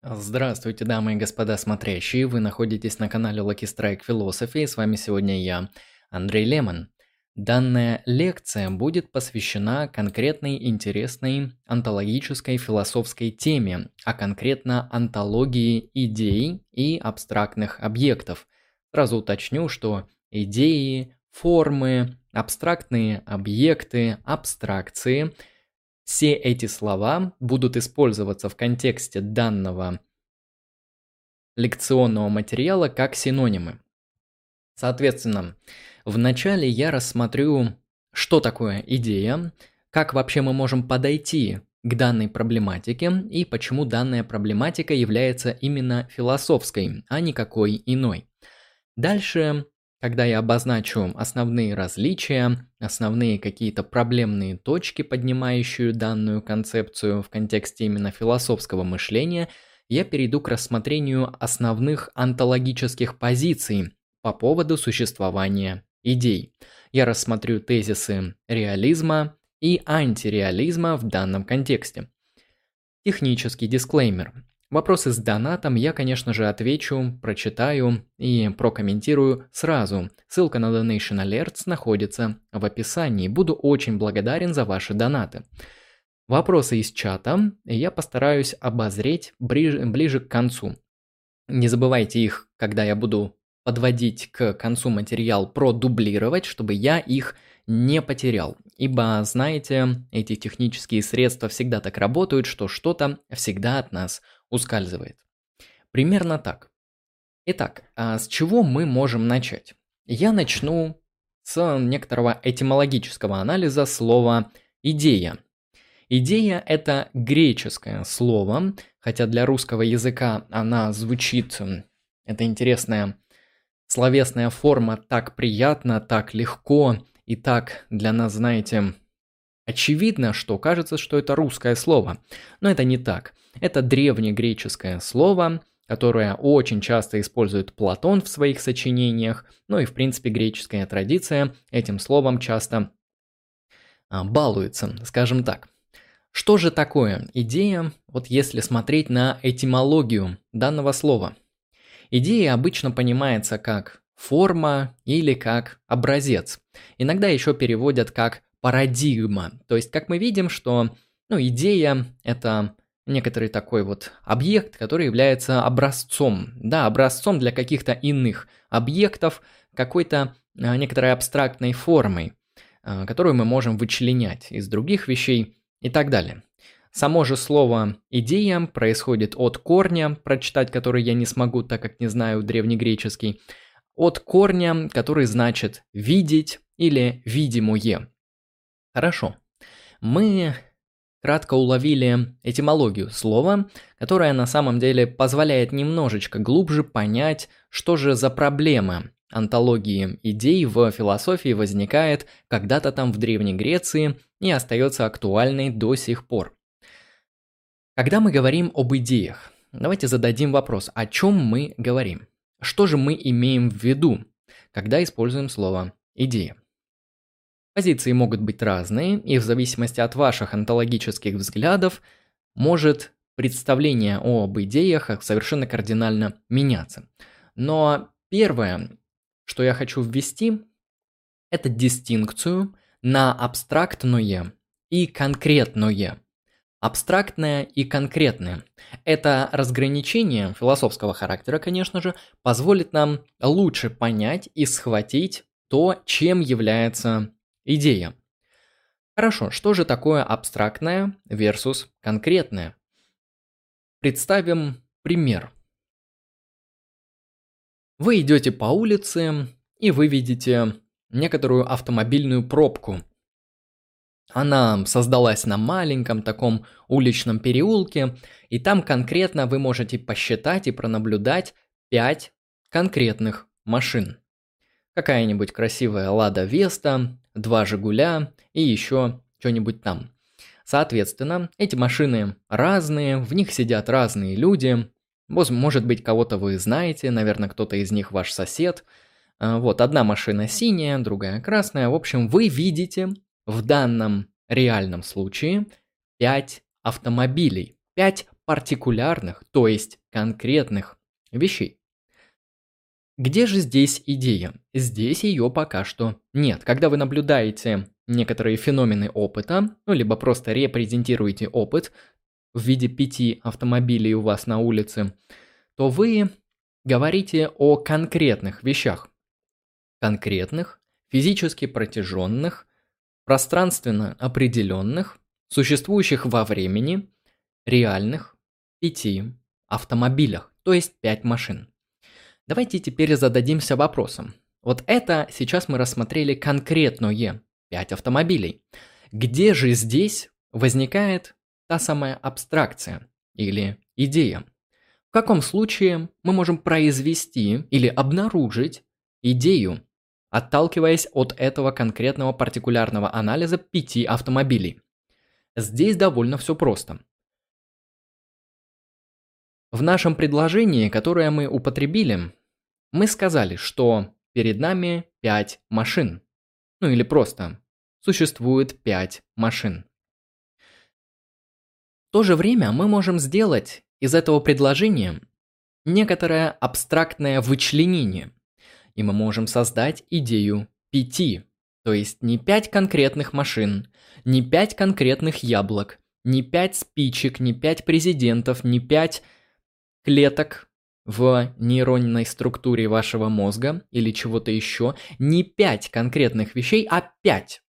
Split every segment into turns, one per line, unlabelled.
Здравствуйте, дамы и господа смотрящие, вы находитесь на канале Lucky Strike Philosophy, и с вами сегодня я, Андрей Лемон. Данная лекция будет посвящена конкретной интересной онтологической философской теме, а конкретно онтологии идей и абстрактных объектов. Сразу уточню, что идеи, формы, абстрактные объекты, абстракции – все эти слова будут использоваться в контексте данного лекционного материала как синонимы. Соответственно, вначале я рассмотрю, что такое идея, как вообще мы можем подойти к данной проблематике и почему данная проблематика является именно философской, а не какой иной. Дальше когда я обозначу основные различия, основные какие-то проблемные точки, поднимающие данную концепцию в контексте именно философского мышления, я перейду к рассмотрению основных онтологических позиций по поводу существования идей. Я рассмотрю тезисы реализма и антиреализма в данном контексте. Технический дисклеймер. Вопросы с донатом я, конечно же, отвечу, прочитаю и прокомментирую сразу. Ссылка на Donation Alerts находится в описании. Буду очень благодарен за ваши донаты. Вопросы из чата я постараюсь обозреть ближе, ближе к концу. Не забывайте их, когда я буду подводить к концу материал, продублировать, чтобы я их не потерял. Ибо, знаете, эти технические средства всегда так работают, что что-то всегда от нас ускальзывает. Примерно так. Итак, а с чего мы можем начать? Я начну с некоторого этимологического анализа слова «идея». Идея – это греческое слово, хотя для русского языка она звучит, это интересная словесная форма, так приятно, так легко и так для нас, знаете, очевидно, что кажется, что это русское слово. Но это не так. Это древнегреческое слово, которое очень часто использует Платон в своих сочинениях, ну и в принципе греческая традиция этим словом часто а, балуется, скажем так. Что же такое идея, вот если смотреть на этимологию данного слова? Идея обычно понимается как форма или как образец. Иногда еще переводят как парадигма. То есть, как мы видим, что ну, идея – это некоторый такой вот объект, который является образцом, да, образцом для каких-то иных объектов, какой-то а, некоторой абстрактной формой, а, которую мы можем вычленять из других вещей и так далее. Само же слово «идея» происходит от корня, прочитать который я не смогу, так как не знаю древнегреческий, от корня, который значит «видеть» или «видимое». Хорошо. Мы кратко уловили этимологию слова, которая на самом деле позволяет немножечко глубже понять, что же за проблема антологии идей в философии возникает когда-то там в Древней Греции и остается актуальной до сих пор. Когда мы говорим об идеях, давайте зададим вопрос, о чем мы говорим? Что же мы имеем в виду, когда используем слово «идея»? Позиции могут быть разные, и в зависимости от ваших онтологических взглядов может представление об идеях совершенно кардинально меняться. Но первое, что я хочу ввести, это дистинкцию на абстрактное и конкретное. Абстрактное и конкретное. Это разграничение философского характера, конечно же, позволит нам лучше понять и схватить то, чем является Идея. Хорошо, что же такое абстрактное versus конкретное? Представим пример. Вы идете по улице, и вы видите некоторую автомобильную пробку. Она создалась на маленьком таком уличном переулке, и там конкретно вы можете посчитать и пронаблюдать 5 конкретных машин. Какая-нибудь красивая Лада Веста, два Жигуля и еще что-нибудь там. Соответственно, эти машины разные, в них сидят разные люди. Может быть, кого-то вы знаете, наверное, кто-то из них ваш сосед. А, вот, одна машина синяя, другая красная. В общем, вы видите в данном реальном случае 5 автомобилей, 5 партикулярных, то есть конкретных вещей. Где же здесь идея? Здесь ее пока что нет. Когда вы наблюдаете некоторые феномены опыта, ну, либо просто репрезентируете опыт в виде пяти автомобилей у вас на улице, то вы говорите о конкретных вещах. Конкретных, физически протяженных, пространственно определенных, существующих во времени, реальных, пяти автомобилях, то есть пять машин. Давайте теперь зададимся вопросом. Вот это сейчас мы рассмотрели конкретное 5 автомобилей. Где же здесь возникает та самая абстракция или идея? В каком случае мы можем произвести или обнаружить идею, отталкиваясь от этого конкретного партикулярного анализа пяти автомобилей? Здесь довольно все просто. В нашем предложении, которое мы употребили, мы сказали, что перед нами 5 машин. Ну или просто существует 5 машин. В то же время мы можем сделать из этого предложения некоторое абстрактное вычленение. И мы можем создать идею пяти, то есть не пять конкретных машин, не пять конкретных яблок, не пять спичек, не пять президентов, не пять клеток в нейронной структуре вашего мозга или чего-то еще не 5 конкретных вещей, а 5.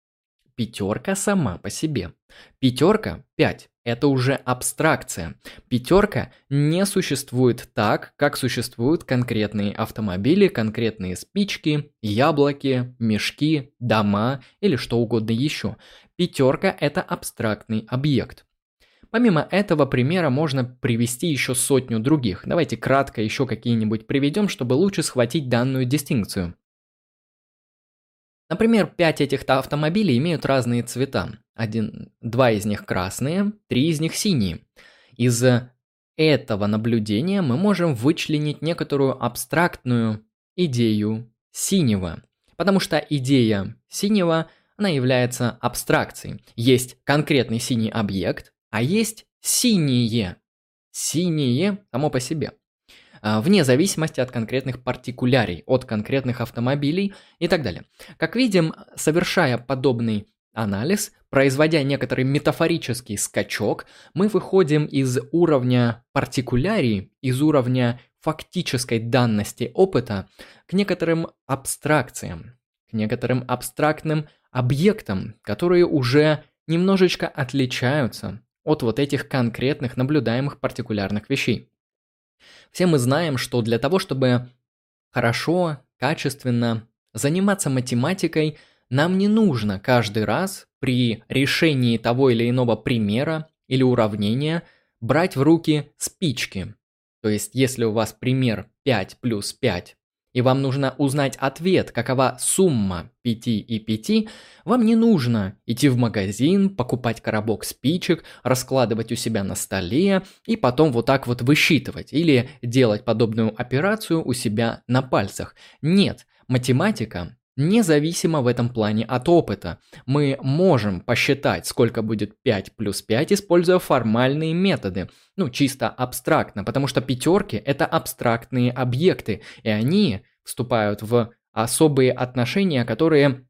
Пятерка сама по себе. Пятерка 5. Это уже абстракция. Пятерка не существует так, как существуют конкретные автомобили, конкретные спички, яблоки, мешки, дома или что угодно еще. Пятерка это абстрактный объект. Помимо этого примера можно привести еще сотню других. Давайте кратко еще какие-нибудь приведем, чтобы лучше схватить данную дистинкцию. Например, пять этих автомобилей имеют разные цвета. Один, два из них красные, три из них синие. Из этого наблюдения мы можем вычленить некоторую абстрактную идею синего. Потому что идея синего, она является абстракцией. Есть конкретный синий объект, а есть синие. Синие само по себе. А, вне зависимости от конкретных партикулярий, от конкретных автомобилей и так далее. Как видим, совершая подобный анализ, производя некоторый метафорический скачок, мы выходим из уровня партикулярий, из уровня фактической данности опыта к некоторым абстракциям, к некоторым абстрактным объектам, которые уже немножечко отличаются от вот этих конкретных наблюдаемых партикулярных вещей. Все мы знаем, что для того, чтобы хорошо, качественно заниматься математикой, нам не нужно каждый раз при решении того или иного примера или уравнения брать в руки спички. То есть, если у вас пример 5 плюс 5 и вам нужно узнать ответ, какова сумма 5 и 5, вам не нужно идти в магазин, покупать коробок спичек, раскладывать у себя на столе и потом вот так вот высчитывать или делать подобную операцию у себя на пальцах. Нет, математика независимо в этом плане от опыта. Мы можем посчитать, сколько будет 5 плюс 5, используя формальные методы, ну чисто абстрактно, потому что пятерки это абстрактные объекты, и они вступают в особые отношения, которые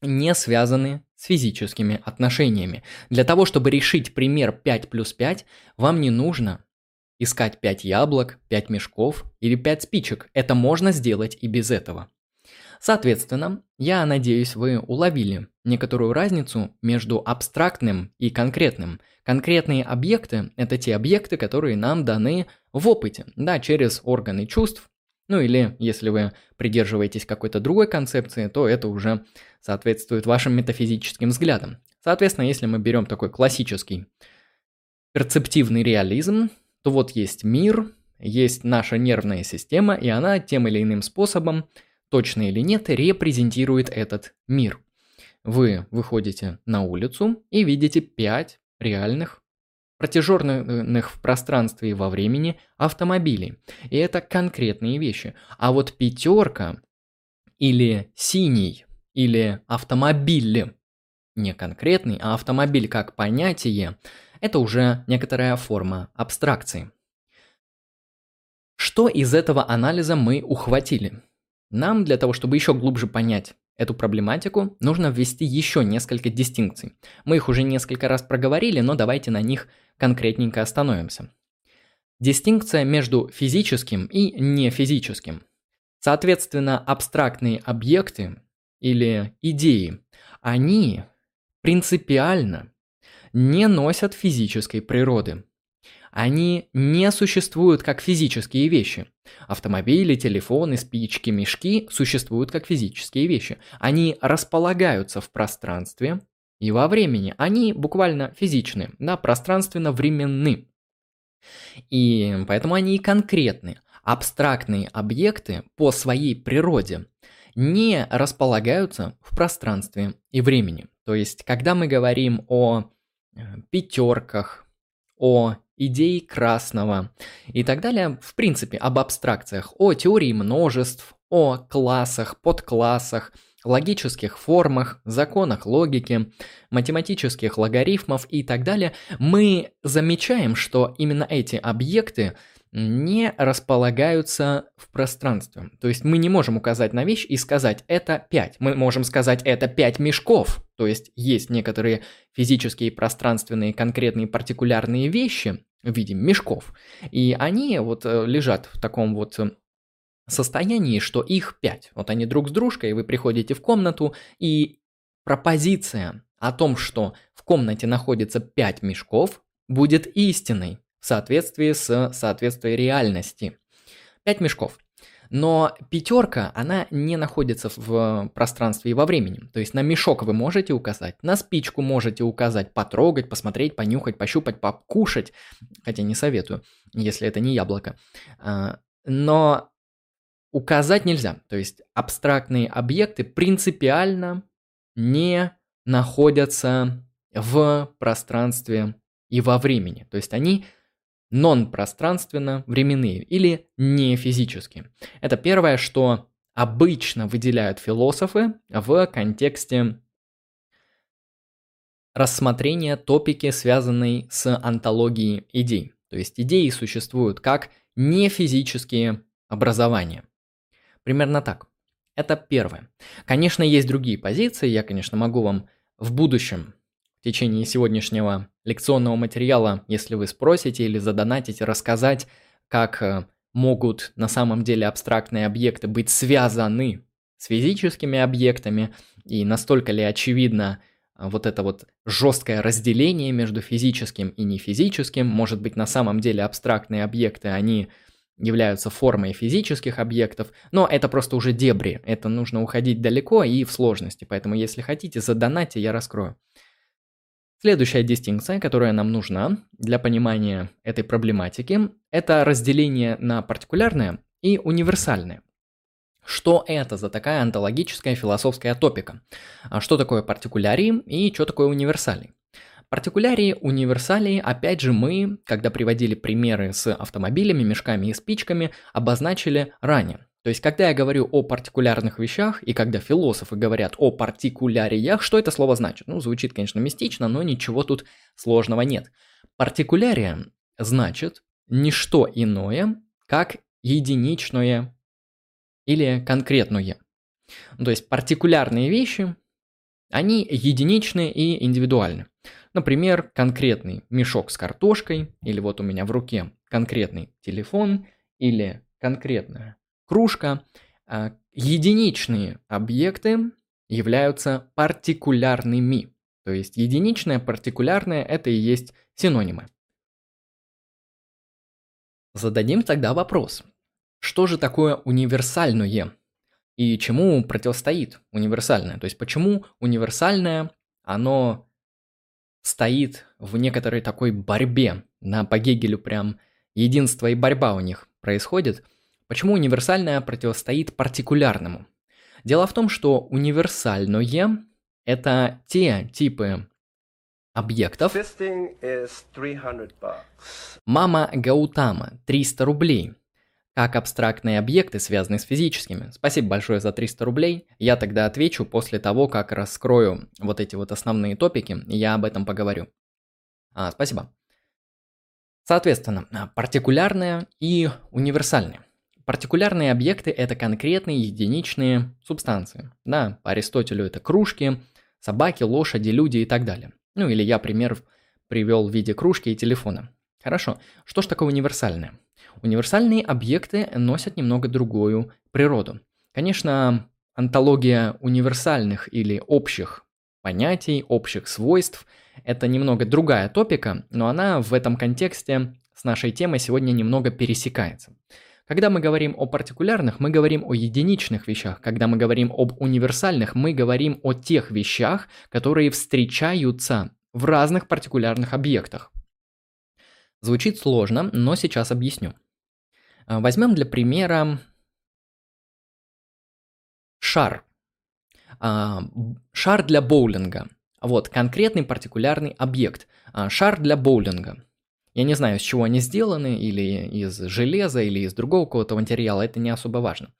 не связаны с физическими отношениями. Для того, чтобы решить пример 5 плюс 5, вам не нужно искать 5 яблок, 5 мешков или 5 спичек. Это можно сделать и без этого. Соответственно, я надеюсь, вы уловили некоторую разницу между абстрактным и конкретным. Конкретные объекты – это те объекты, которые нам даны в опыте, да, через органы чувств, ну или если вы придерживаетесь какой-то другой концепции, то это уже соответствует вашим метафизическим взглядам. Соответственно, если мы берем такой классический перцептивный реализм, то вот есть мир, есть наша нервная система, и она тем или иным способом точно или нет, репрезентирует этот мир. Вы выходите на улицу и видите пять реальных, протяженных в пространстве и во времени автомобилей. И это конкретные вещи. А вот пятерка или синий, или автомобиль, не конкретный, а автомобиль как понятие, Это уже некоторая форма абстракции. Что из этого анализа мы ухватили? Нам для того, чтобы еще глубже понять эту проблематику, нужно ввести еще несколько дистинкций. Мы их уже несколько раз проговорили, но давайте на них конкретненько остановимся. Дистинкция между физическим и нефизическим. Соответственно, абстрактные объекты или идеи, они принципиально не носят физической природы. Они не существуют как физические вещи. Автомобили, телефоны, спички, мешки существуют как физические вещи. Они располагаются в пространстве и во времени. Они буквально физичны, да, пространственно-временны. И поэтому они и конкретны. Абстрактные объекты по своей природе не располагаются в пространстве и времени. То есть, когда мы говорим о э, пятерках, о идее красного и так далее, в принципе, об абстракциях, о теории множеств, о классах, подклассах, логических формах, законах логики, математических логарифмов и так далее, мы замечаем, что именно эти объекты не располагаются в пространстве. То есть мы не можем указать на вещь и сказать «это 5». Мы можем сказать «это 5 мешков». То есть есть некоторые физические, пространственные, конкретные, партикулярные вещи в виде мешков. И они вот э, лежат в таком вот э, состоянии, что их 5. Вот они друг с дружкой, вы приходите в комнату, и пропозиция о том, что в комнате находится 5 мешков, будет истиной в соответствии с соответствием реальности. Пять мешков. Но пятерка, она не находится в пространстве и во времени. То есть на мешок вы можете указать, на спичку можете указать, потрогать, посмотреть, понюхать, пощупать, покушать. Хотя не советую, если это не яблоко. А, но указать нельзя. То есть абстрактные объекты принципиально не находятся в пространстве и во времени. То есть они нон-пространственно-временные или не физические. Это первое, что обычно выделяют философы в контексте рассмотрения топики, связанной с антологией идей. То есть идеи существуют как нефизические образования. Примерно так. Это первое. Конечно, есть другие позиции, я, конечно, могу вам в будущем в течение сегодняшнего лекционного материала, если вы спросите или задонатите, рассказать, как э, могут на самом деле абстрактные объекты быть связаны с физическими объектами, и настолько ли очевидно э, вот это вот жесткое разделение между физическим и нефизическим, может быть на самом деле абстрактные объекты, они являются формой физических объектов, но это просто уже дебри, это нужно уходить далеко и в сложности, поэтому если хотите, задонатьте, я раскрою. Следующая дистинкция, которая нам нужна для понимания этой проблематики, это разделение на партикулярное и универсальное. Что это за такая онтологическая философская топика? А что такое партикулярий и что такое универсалий? Партикулярии, универсалии, опять же, мы, когда приводили примеры с автомобилями, мешками и спичками, обозначили ранее. То есть, когда я говорю о партикулярных вещах, и когда философы говорят о партикуляриях, что это слово значит? Ну, звучит, конечно, мистично, но ничего тут сложного нет. Партикулярия значит не что иное, как единичное или конкретное. То есть, партикулярные вещи, они единичны и индивидуальны. Например, конкретный мешок с картошкой, или вот у меня в руке конкретный телефон, или конкретная кружка. А, единичные объекты являются партикулярными. То есть единичное, партикулярное – это и есть синонимы. Зададим тогда вопрос. Что же такое универсальное? И чему противостоит универсальное? То есть почему универсальное, оно стоит в некоторой такой борьбе. На по Гегелю прям единство и борьба у них происходит – Почему универсальное противостоит партикулярному? Дело в том, что универсальное – это те типы объектов. Мама Гаутама – 300 рублей. Как абстрактные объекты, связанные с физическими. Спасибо большое за 300 рублей. Я тогда отвечу после того, как раскрою вот эти вот основные топики, и я об этом поговорю. А, спасибо. Соответственно, партикулярные и универсальные. Партикулярные объекты – это конкретные единичные субстанции. Да, по Аристотелю это кружки, собаки, лошади, люди и так далее. Ну или я пример привел в виде кружки и телефона. Хорошо, что ж такое универсальное? Универсальные объекты носят немного другую природу. Конечно, антология универсальных или общих понятий, общих свойств – это немного другая топика, но она в этом контексте с нашей темой сегодня немного пересекается. Когда мы говорим о партикулярных, мы говорим о единичных вещах. Когда мы говорим об универсальных, мы говорим о тех вещах, которые встречаются в разных партикулярных объектах. Звучит сложно, но сейчас объясню. А, возьмем для примера шар. А, шар для боулинга. Вот, конкретный партикулярный объект. А, шар для боулинга. Я не знаю, из чего они сделаны, или из железа, или из другого какого-то материала, это не особо важно.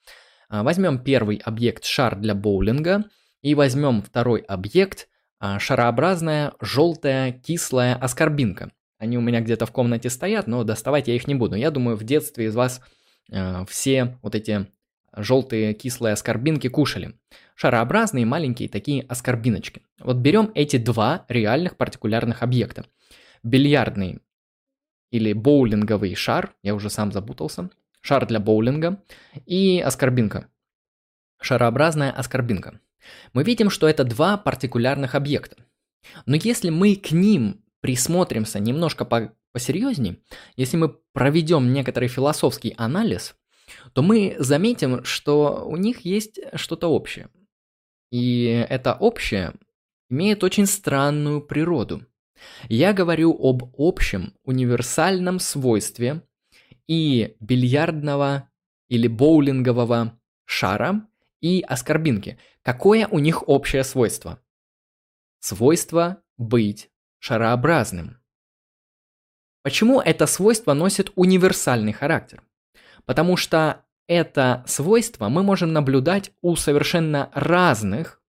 А, возьмем первый объект шар для боулинга и возьмем второй объект а, шарообразная желтая кислая аскорбинка. Они у меня где-то в комнате стоят, но доставать я их не буду. Я думаю, в детстве из вас э, все вот эти желтые кислые аскорбинки кушали. Шарообразные маленькие такие аскорбиночки. Вот берем эти два реальных партикулярных объекта. Бильярдный или боулинговый шар, я уже сам запутался, шар для боулинга, и аскорбинка, шарообразная аскорбинка. Мы видим, что это два партикулярных объекта. Но если мы к ним присмотримся немножко по посерьезнее, если мы проведем некоторый философский анализ, то мы заметим, что у них есть что-то общее. И это общее имеет очень странную природу. Я говорю об общем универсальном свойстве и бильярдного или боулингового шара и аскорбинки. Какое у них общее свойство? Свойство быть шарообразным. Почему это свойство носит универсальный характер? Потому что это свойство мы можем наблюдать у совершенно разных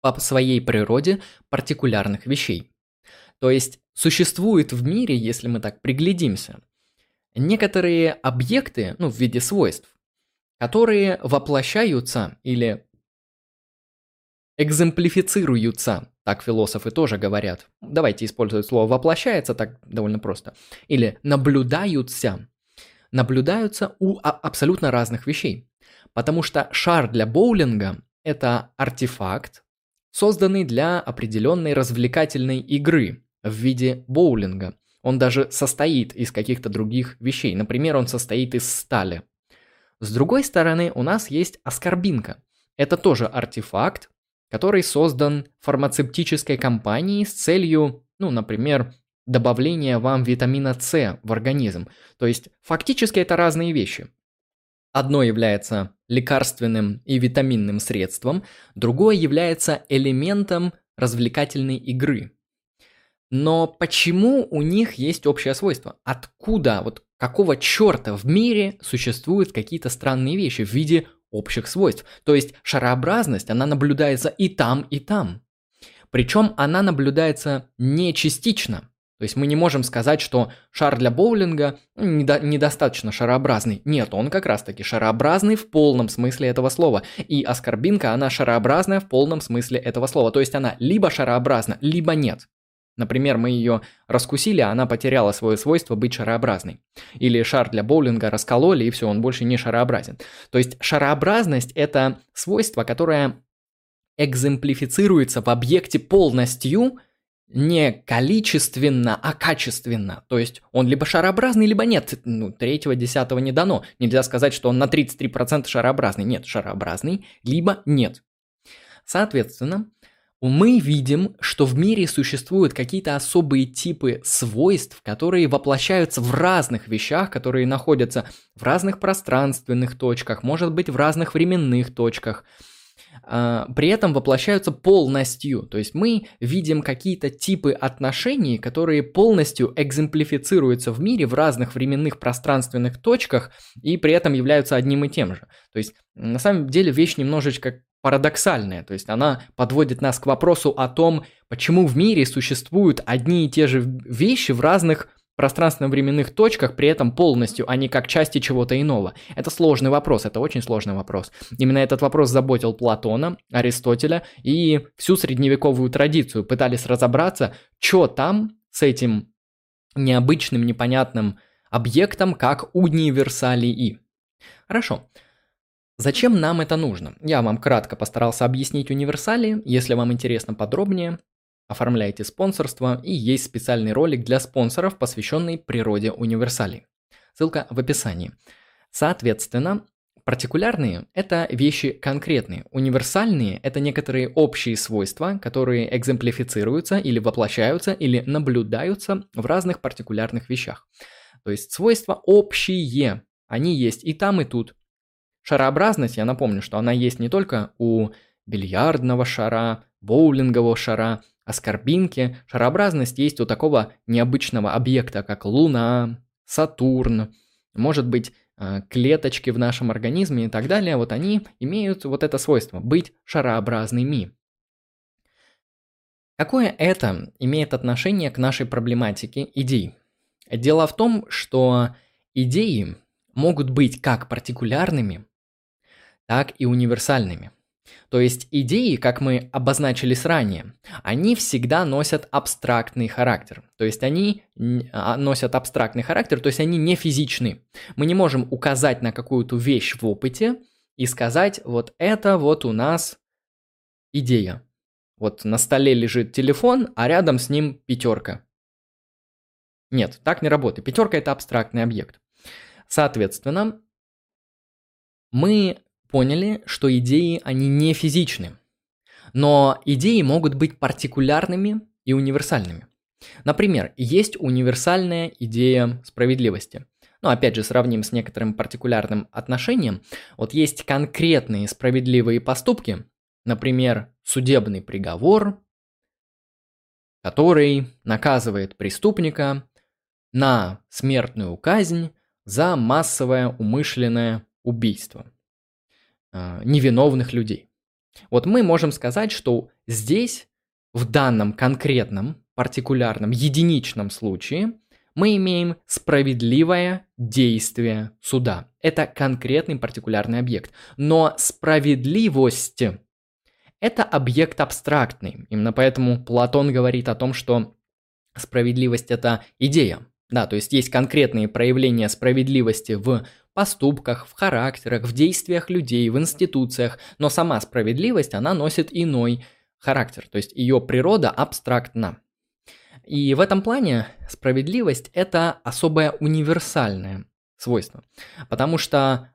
по своей природе партикулярных вещей. То есть существует в мире, если мы так приглядимся, некоторые объекты, ну, в виде свойств, которые воплощаются или экземплифицируются, так философы тоже говорят. Давайте использовать слово «воплощается», так довольно просто. Или наблюдаются, наблюдаются у абсолютно разных вещей. Потому что шар для боулинга – это артефакт, созданный для определенной развлекательной игры в виде боулинга. Он даже состоит из каких-то других вещей. Например, он состоит из стали. С другой стороны, у нас есть аскорбинка. Это тоже артефакт, который создан фармацевтической компанией с целью, ну, например, добавления вам витамина С в организм. То есть фактически это разные вещи. Одно является лекарственным и витаминным средством, другое является элементом развлекательной игры. Но почему у них есть общее свойство? Откуда, вот какого черта в мире существуют какие-то странные вещи в виде общих свойств? То есть шарообразность, она наблюдается и там, и там. Причем она наблюдается не частично. То есть мы не можем сказать, что шар для боулинга недо- недостаточно шарообразный. Нет, он как раз-таки шарообразный в полном смысле этого слова. И аскорбинка, она шарообразная в полном смысле этого слова. То есть она либо шарообразна, либо нет. Например, мы ее раскусили, а она потеряла свое свойство быть шарообразной. Или шар для боулинга раскололи, и все, он больше не шарообразен. То есть шарообразность – это свойство, которое экземплифицируется в объекте полностью – не количественно, а качественно. То есть он либо шарообразный, либо нет. Ну, третьего, десятого не дано. Нельзя сказать, что он на 33% шарообразный. Нет, шарообразный, либо нет. Соответственно, мы видим, что в мире существуют какие-то особые типы свойств, которые воплощаются в разных вещах, которые находятся в разных пространственных точках, может быть, в разных временных точках – при этом воплощаются полностью. То есть мы видим какие-то типы отношений, которые полностью экземплифицируются в мире в разных временных пространственных точках и при этом являются одним и тем же. То есть на самом деле вещь немножечко парадоксальная, то есть она подводит нас к вопросу о том, почему в мире существуют одни и те же вещи в разных пространственно-временных точках, при этом полностью, а не как части чего-то иного. Это сложный вопрос, это очень сложный вопрос. Именно этот вопрос заботил Платона, Аристотеля и всю средневековую традицию. Пытались разобраться, что там с этим необычным, непонятным объектом, как универсалии. Хорошо. Зачем нам это нужно? Я вам кратко постарался объяснить универсалии. Если вам интересно подробнее, оформляйте спонсорство, и есть специальный ролик для спонсоров, посвященный природе универсалей. Ссылка в описании. Соответственно, партикулярные – это вещи конкретные. Универсальные – это некоторые общие свойства, которые экземплифицируются или воплощаются, или наблюдаются в разных партикулярных вещах. То есть свойства общие, они есть и там, и тут. Шарообразность, я напомню, что она есть не только у бильярдного шара, боулингового шара, аскорбинки, шарообразность есть у такого необычного объекта, как Луна, Сатурн, может быть, э, клеточки в нашем организме и так далее, вот они имеют вот это свойство – быть шарообразными. Какое это имеет отношение к нашей проблематике идей? Дело в том, что идеи могут быть как партикулярными, так и универсальными – то есть идеи, как мы обозначили ранее, они всегда носят абстрактный характер. То есть они а, носят абстрактный характер, то есть они не физичны. Мы не можем указать на какую-то вещь в опыте и сказать, вот это вот у нас идея. Вот на столе лежит телефон, а рядом с ним пятерка. Нет, так не работает. Пятерка это абстрактный объект. Соответственно, мы поняли, что идеи, они не физичны. Но идеи могут быть партикулярными и универсальными. Например, есть универсальная идея справедливости. Ну, опять же, сравним с некоторым партикулярным отношением. Вот есть конкретные справедливые поступки, например, судебный приговор, который наказывает преступника на смертную казнь за массовое умышленное убийство. А, невиновных людей. Вот мы можем сказать, что здесь, в данном конкретном, партикулярном, единичном случае, мы имеем справедливое действие суда. Это конкретный партикулярный объект. Но справедливость – это объект абстрактный. Именно поэтому Платон говорит о том, что справедливость – это идея. Да, то есть есть конкретные проявления справедливости в поступках, в характерах, в действиях людей, в институциях, но сама справедливость, она носит иной характер, то есть ее природа абстрактна. И в этом плане справедливость – это особое универсальное свойство, потому что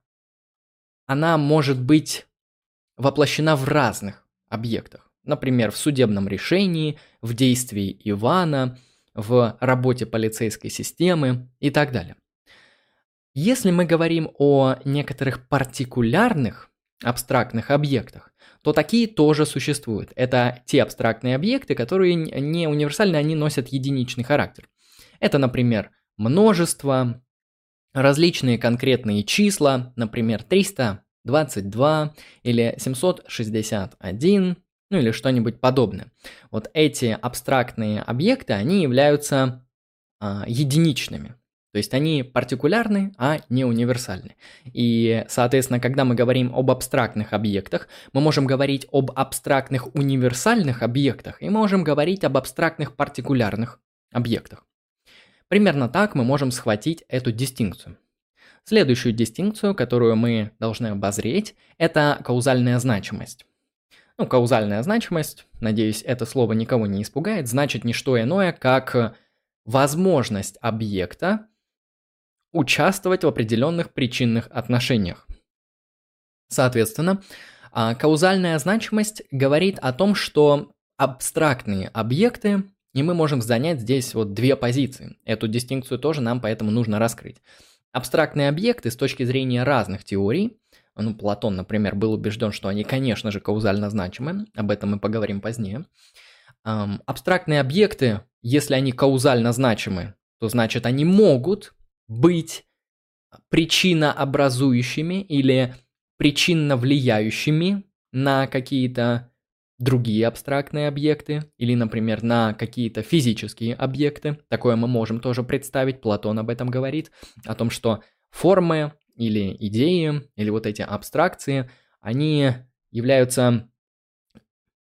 она может быть воплощена в разных объектах. Например, в судебном решении, в действии Ивана, в работе полицейской системы и так далее. Если мы говорим о некоторых партикулярных абстрактных объектах, то такие тоже существуют. Это те абстрактные объекты, которые не универсальны, они носят единичный характер. Это, например, множество, различные конкретные числа, например, 322 или 761, ну или что-нибудь подобное. Вот эти абстрактные объекты, они являются а, единичными. То есть они партикулярны, а не универсальны. И, соответственно, когда мы говорим об абстрактных объектах, мы можем говорить об абстрактных универсальных объектах и можем говорить об абстрактных партикулярных объектах. Примерно так мы можем схватить эту дистинкцию. Следующую дистинкцию, которую мы должны обозреть, это каузальная значимость. Ну, каузальная значимость, надеюсь, это слово никого не испугает, значит не что иное, как возможность объекта участвовать в определенных причинных отношениях. Соответственно, а, каузальная значимость говорит о том, что абстрактные объекты, и мы можем занять здесь вот две позиции. Эту дистинкцию тоже нам поэтому нужно раскрыть. Абстрактные объекты с точки зрения разных теорий, ну, Платон, например, был убежден, что они, конечно же, каузально значимы, об этом мы поговорим позднее. абстрактные объекты, если они каузально значимы, то значит они могут быть причинообразующими или причинно влияющими на какие-то другие абстрактные объекты или, например, на какие-то физические объекты. Такое мы можем тоже представить. Платон об этом говорит, о том, что формы или идеи, или вот эти абстракции, они являются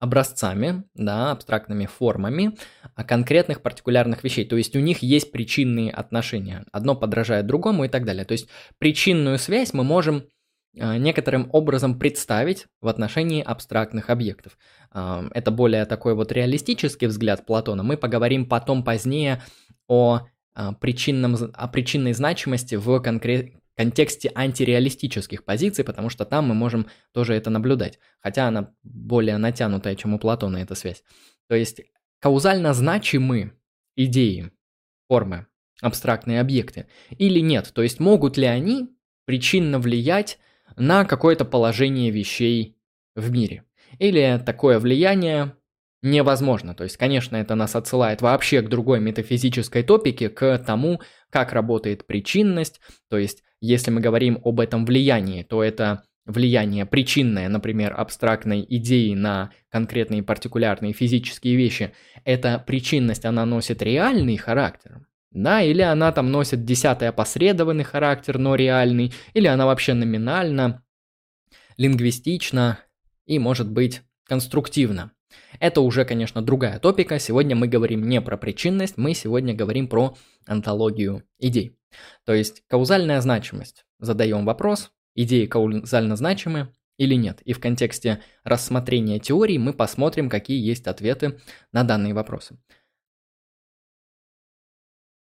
образцами, да, абстрактными формами конкретных партикулярных вещей. То есть у них есть причинные отношения. Одно подражает другому и так далее. То есть причинную связь мы можем э, некоторым образом представить в отношении абстрактных объектов. Э, это более такой вот реалистический взгляд Платона. Мы поговорим потом позднее о э, причинном, о причинной значимости в конкрет, контексте антиреалистических позиций, потому что там мы можем тоже это наблюдать. Хотя она более натянутая, чем у Платона эта связь. То есть каузально значимы идеи, формы, абстрактные объекты или нет. То есть могут ли они причинно влиять на какое-то положение вещей в мире. Или такое влияние невозможно. То есть, конечно, это нас отсылает вообще к другой метафизической топике, к тому, как работает причинность. То есть, если мы говорим об этом влиянии, то это влияние причинное, например, абстрактной идеи на конкретные партикулярные физические вещи, эта причинность, она носит реальный характер, да, или она там носит десятый опосредованный характер, но реальный, или она вообще номинально, лингвистично и, может быть, конструктивно. Это уже, конечно, другая топика. Сегодня мы говорим не про причинность, мы сегодня говорим про антологию идей. То есть каузальная значимость. Задаем вопрос, идеи каузально значимы или нет. И в контексте рассмотрения теории мы посмотрим, какие есть ответы на данные вопросы.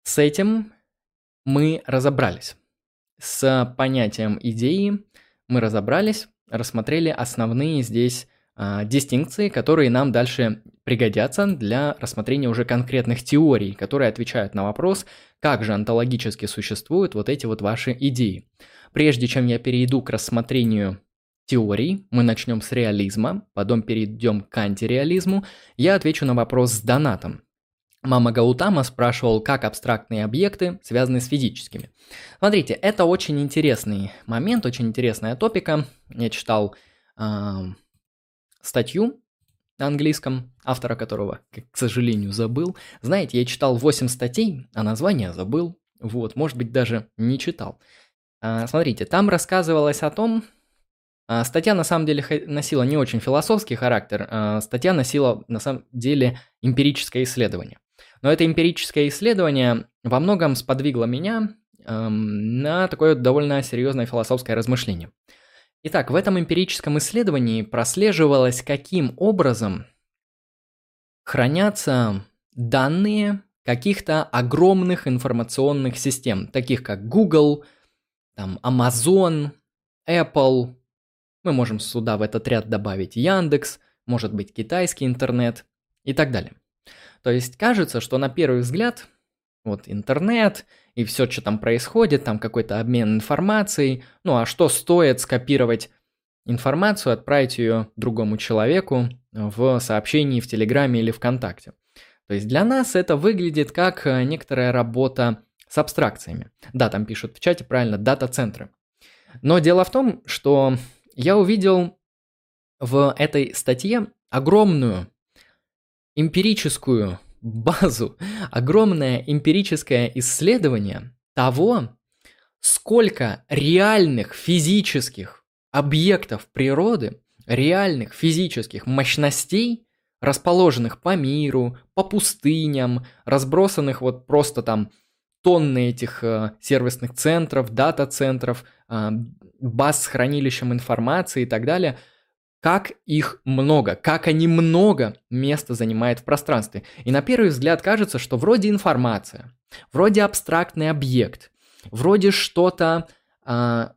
С этим мы разобрались. С понятием идеи мы разобрались, рассмотрели основные здесь дистинкции, которые нам дальше пригодятся для рассмотрения уже конкретных теорий, которые отвечают на вопрос, как же онтологически существуют вот эти вот ваши идеи. Прежде чем я перейду к рассмотрению теорий, мы начнем с реализма, потом перейдем к антиреализму, я отвечу на вопрос с донатом. Мама Гаутама спрашивал, как абстрактные объекты связаны с физическими. Смотрите, это очень интересный момент, очень интересная топика. Я читал статью на английском, автора которого, к сожалению, забыл. Знаете, я читал 8 статей, а название забыл. Вот, может быть, даже не читал. А, смотрите, там рассказывалось о том, а, статья на самом деле носила не очень философский характер, а статья носила на самом деле эмпирическое исследование. Но это эмпирическое исследование во многом сподвигло меня на такое довольно серьезное философское размышление. Итак, в этом эмпирическом исследовании прослеживалось, каким образом хранятся данные каких-то огромных информационных систем, таких как Google, там, Amazon, Apple. Мы можем сюда в этот ряд добавить Яндекс, может быть китайский интернет и так далее. То есть кажется, что на первый взгляд вот интернет и все, что там происходит, там какой-то обмен информацией. Ну а что стоит скопировать информацию, отправить ее другому человеку в сообщении в Телеграме или ВКонтакте? То есть для нас это выглядит как э, некоторая работа с абстракциями. Да, там пишут в чате правильно, дата-центры. Но дело в том, что я увидел в этой статье огромную эмпирическую базу, огромное эмпирическое исследование того, сколько реальных физических объектов природы, реальных физических мощностей, расположенных по миру, по пустыням, разбросанных вот просто там тонны этих э, сервисных центров, дата-центров, э, баз с хранилищем информации и так далее – как их много, как они много места занимают в пространстве. И на первый взгляд кажется, что вроде информация, вроде абстрактный объект, вроде что-то а,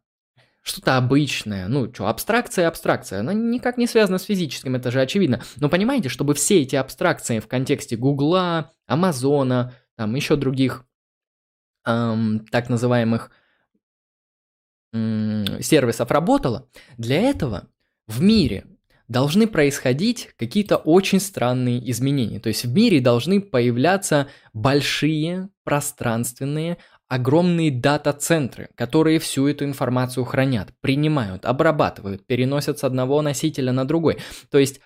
что-то обычное. Ну, что, абстракция, абстракция. Она никак не связана с физическим, это же очевидно. Но понимаете, чтобы все эти абстракции в контексте Гугла, Амазона, там еще других эм, так называемых сервисов работало, для этого в мире должны происходить какие-то очень странные изменения. То есть в мире должны появляться большие пространственные огромные дата-центры, которые всю эту информацию хранят, принимают, обрабатывают, переносят с одного носителя на другой. То есть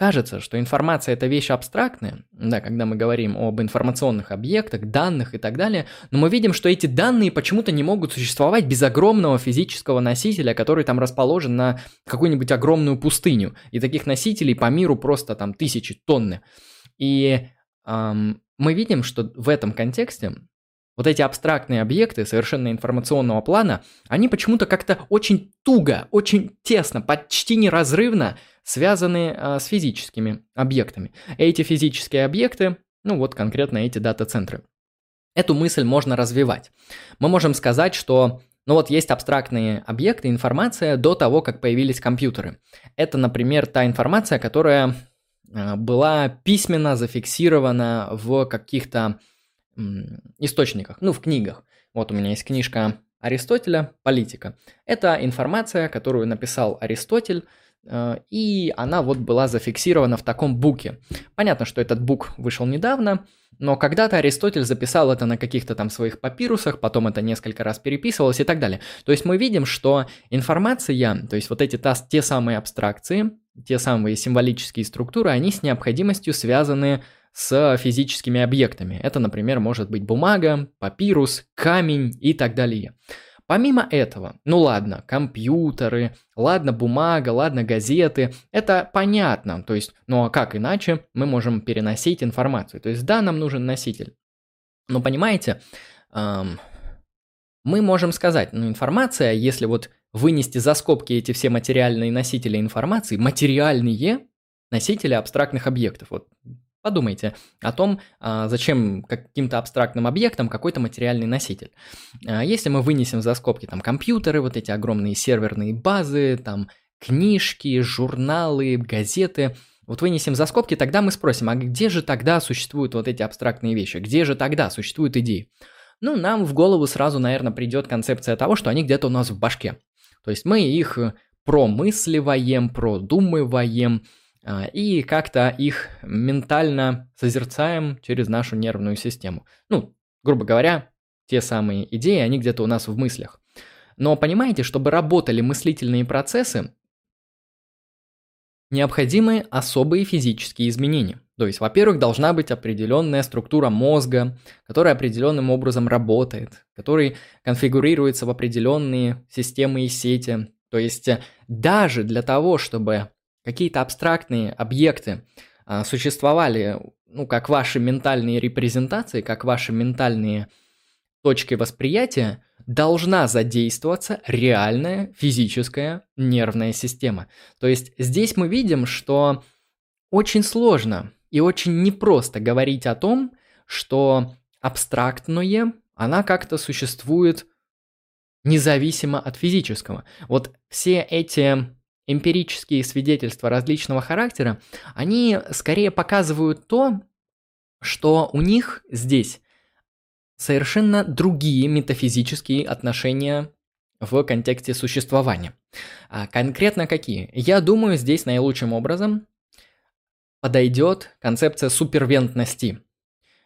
Кажется, что информация это вещь абстрактная, да, когда мы говорим об информационных объектах, данных и так далее, но мы видим, что эти данные почему-то не могут существовать без огромного физического носителя, который там расположен на какую-нибудь огромную пустыню. И таких носителей по миру просто там тысячи, тонны. И эм, мы видим, что в этом контексте вот эти абстрактные объекты совершенно информационного плана, они почему-то как-то очень туго, очень тесно, почти неразрывно связаны а, с физическими объектами. Эти физические объекты, ну вот конкретно эти дата-центры. Эту мысль можно развивать. Мы можем сказать, что ну вот есть абстрактные объекты, информация до того, как появились компьютеры. Это, например, та информация, которая а, была письменно зафиксирована в каких-то источниках, ну, в книгах. Вот у меня есть книжка Аристотеля «Политика». Это информация, которую написал Аристотель, э, и она вот была зафиксирована в таком буке. Понятно, что этот бук вышел недавно, но когда-то Аристотель записал это на каких-то там своих папирусах, потом это несколько раз переписывалось и так далее. То есть мы видим, что информация, то есть вот эти та, те самые абстракции, те самые символические структуры, они с необходимостью связаны с физическими объектами. Это, например, может быть бумага, папирус, камень и так далее. Помимо этого, ну ладно, компьютеры, ладно бумага, ладно газеты, это понятно, то есть, ну а как иначе мы можем переносить информацию? То есть да, нам нужен носитель. Но понимаете, эм, мы можем сказать, ну информация, если вот вынести за скобки эти все материальные носители информации, материальные носители абстрактных объектов, вот Подумайте о том, а, зачем каким-то абстрактным объектам какой-то материальный носитель. А, если мы вынесем за скобки там компьютеры, вот эти огромные серверные базы, там книжки, журналы, газеты, вот вынесем за скобки, тогда мы спросим, а где же тогда существуют вот эти абстрактные вещи? Где же тогда существуют идеи? Ну, нам в голову сразу, наверное, придет концепция того, что они где-то у нас в башке. То есть мы их промысливаем, продумываем, и как-то их ментально созерцаем через нашу нервную систему. Ну, грубо говоря, те самые идеи, они где-то у нас в мыслях. Но понимаете, чтобы работали мыслительные процессы, необходимы особые физические изменения. То есть, во-первых, должна быть определенная структура мозга, которая определенным образом работает, который конфигурируется в определенные системы и сети. То есть, даже для того, чтобы какие-то абстрактные объекты а, существовали, ну, как ваши ментальные репрезентации, как ваши ментальные точки восприятия, должна задействоваться реальная физическая нервная система. То есть здесь мы видим, что очень сложно и очень непросто говорить о том, что абстрактное, она как-то существует независимо от физического. Вот все эти эмпирические свидетельства различного характера, они скорее показывают то, что у них здесь совершенно другие метафизические отношения в контексте существования. А конкретно какие? Я думаю, здесь наилучшим образом подойдет концепция супервентности.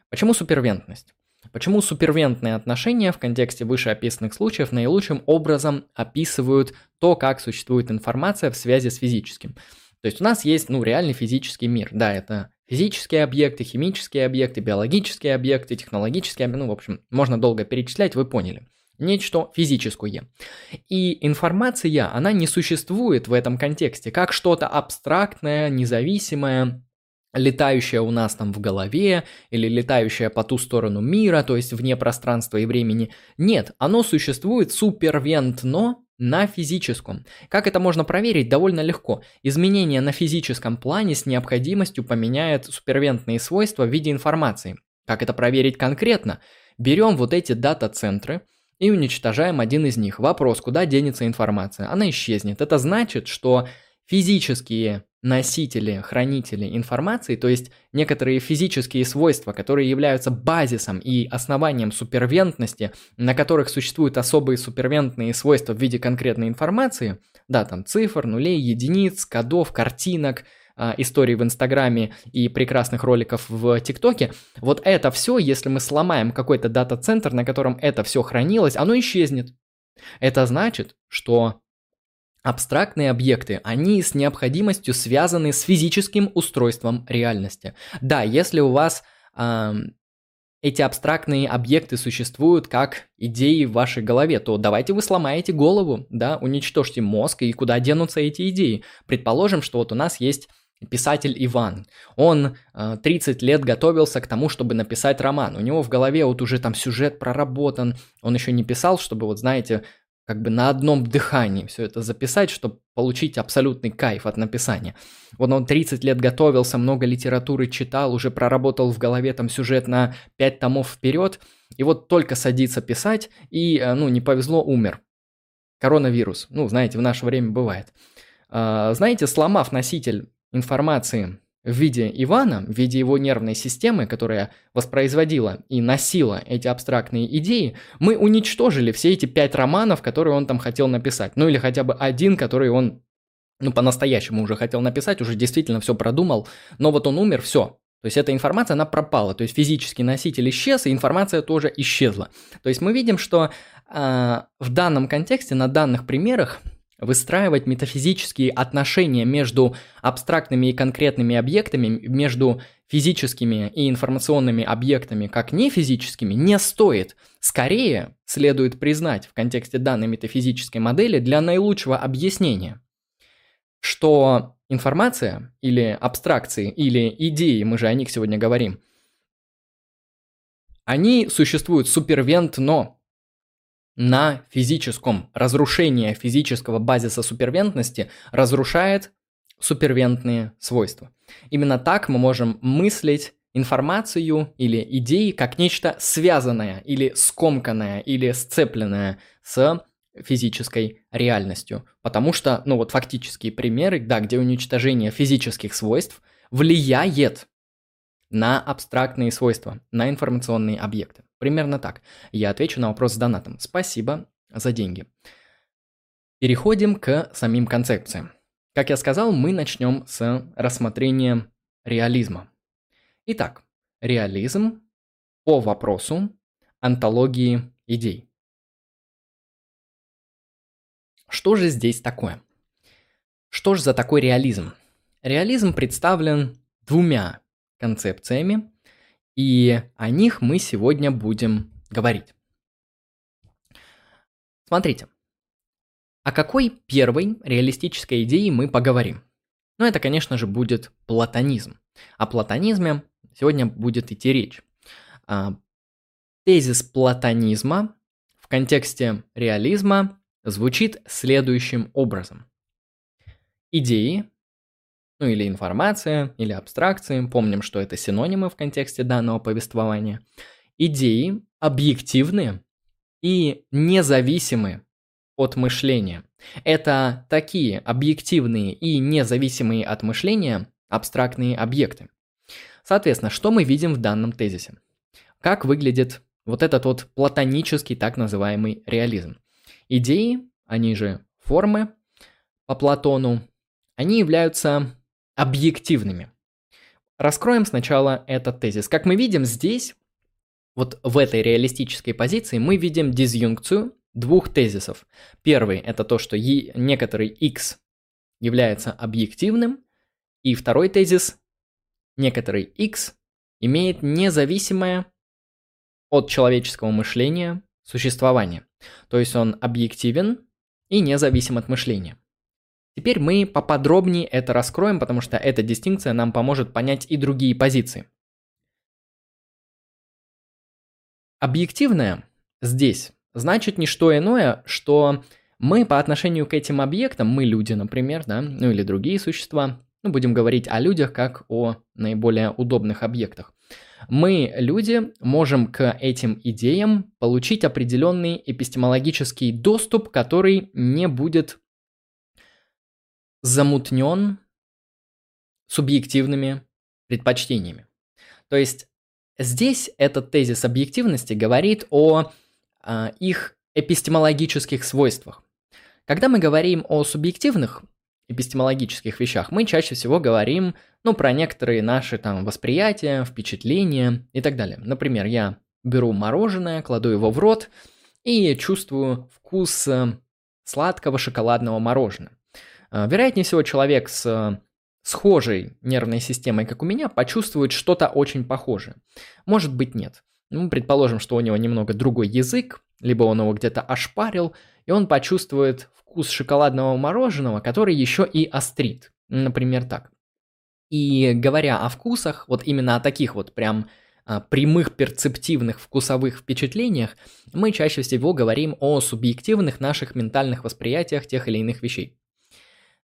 Почему супервентность? Почему супервентные отношения в контексте вышеописанных случаев наилучшим образом описывают то, как существует информация в связи с физическим? То есть у нас есть, ну, реальный физический мир. Да, это физические объекты, химические объекты, биологические объекты, технологические объекты. Ну, в общем, можно долго перечислять, вы поняли. Нечто физическое. И информация, она не существует в этом контексте как что-то абстрактное, независимое, летающая у нас там в голове или летающая по ту сторону мира, то есть вне пространства и времени. Нет, оно существует супервентно на физическом. Как это можно проверить? Довольно легко. Изменение на физическом плане с необходимостью поменяет супервентные свойства в виде информации. Как это проверить конкретно? Берем вот эти дата-центры и уничтожаем один из них. Вопрос, куда денется информация? Она исчезнет. Это значит, что физические носители, хранители информации, то есть некоторые физические свойства, которые являются базисом и основанием супервентности, на которых существуют особые супервентные свойства в виде конкретной информации, да, там цифр, нулей, единиц, кодов, картинок, а, историй в Инстаграме и прекрасных роликов в ТикТоке, вот это все, если мы сломаем какой-то дата-центр, на котором это все хранилось, оно исчезнет. Это значит, что Абстрактные объекты, они с необходимостью связаны с физическим устройством реальности. Да, если у вас э, эти абстрактные объекты существуют как идеи в вашей голове, то давайте вы сломаете голову, да, уничтожьте мозг и куда денутся эти идеи. Предположим, что вот у нас есть писатель Иван. Он э, 30 лет готовился к тому, чтобы написать роман. У него в голове вот уже там сюжет проработан. Он еще не писал, чтобы, вот знаете, как бы на одном дыхании все это записать, чтобы получить абсолютный кайф от написания. Вот он 30 лет готовился, много литературы читал, уже проработал в голове там сюжет на 5 томов вперед, и вот только садится писать, и, э, ну, не повезло, умер. Коронавирус. Ну, знаете, в наше время бывает. А, знаете, сломав носитель информации в виде Ивана, в виде его нервной системы, которая воспроизводила и носила эти абстрактные идеи, мы уничтожили все эти пять романов, которые он там хотел написать. Ну или хотя бы один, который он, ну по-настоящему уже хотел написать, уже действительно все продумал, но вот он умер, все. То есть эта информация, она пропала, то есть физический носитель исчез, и информация тоже исчезла. То есть мы видим, что э, в данном контексте, на данных примерах, выстраивать метафизические отношения между абстрактными и конкретными объектами, между физическими и информационными объектами, как не физическими, не стоит. Скорее, следует признать в контексте данной метафизической модели для наилучшего объяснения, что информация или абстракции, или идеи, мы же о них сегодня говорим, они существуют супервентно, на физическом. Разрушение физического базиса супервентности разрушает супервентные свойства. Именно так мы можем мыслить информацию или идеи как нечто связанное или скомканное или сцепленное с физической реальностью. Потому что, ну вот фактические примеры, да, где уничтожение физических свойств влияет на абстрактные свойства, на информационные объекты. Примерно так. Я отвечу на вопрос с донатом. Спасибо за деньги. Переходим к самим концепциям. Как я сказал, мы начнем с рассмотрения реализма. Итак, реализм по вопросу антологии идей. Что же здесь такое? Что же за такой реализм? Реализм представлен двумя концепциями, и о них мы сегодня будем говорить. Смотрите, о какой первой реалистической идее мы поговорим? Ну, это, конечно же, будет платонизм. О платонизме сегодня будет идти речь. А, тезис платонизма в контексте реализма звучит следующим образом. Идеи ну или информация, или абстракции, помним, что это синонимы в контексте данного повествования, идеи объективные и независимые от мышления. Это такие объективные и независимые от мышления абстрактные объекты. Соответственно, что мы видим в данном тезисе? Как выглядит вот этот вот платонический так называемый реализм? Идеи, они же формы по Платону, они являются объективными. Раскроем сначала этот тезис. Как мы видим здесь, вот в этой реалистической позиции, мы видим дизъюнкцию двух тезисов. Первый – это то, что некоторый x является объективным, и второй тезис – некоторый x имеет независимое от человеческого мышления существование. То есть он объективен и независим от мышления. Теперь мы поподробнее это раскроем, потому что эта дистинкция нам поможет понять и другие позиции. Объективное здесь значит не что иное, что мы по отношению к этим объектам, мы люди, например, да, ну или другие существа, ну будем говорить о людях как о наиболее удобных объектах. Мы, люди, можем к этим идеям получить определенный эпистемологический доступ, который не будет замутнен субъективными предпочтениями. То есть здесь этот тезис объективности говорит о э, их эпистемологических свойствах. Когда мы говорим о субъективных эпистемологических вещах мы чаще всего говорим, ну, про некоторые наши там восприятия, впечатления и так далее. Например, я беру мороженое, кладу его в рот и чувствую вкус э, сладкого шоколадного мороженого. Э, вероятнее всего, человек с э, схожей нервной системой, как у меня, почувствует что-то очень похожее. Может быть, нет. Ну, предположим, что у него немного другой язык, либо он его где-то ошпарил, и он почувствует вкус шоколадного мороженого, который еще и острит. Например, так. И говоря о вкусах, вот именно о таких вот прям а, прямых перцептивных вкусовых впечатлениях, мы чаще всего говорим о субъективных наших ментальных восприятиях тех или иных вещей.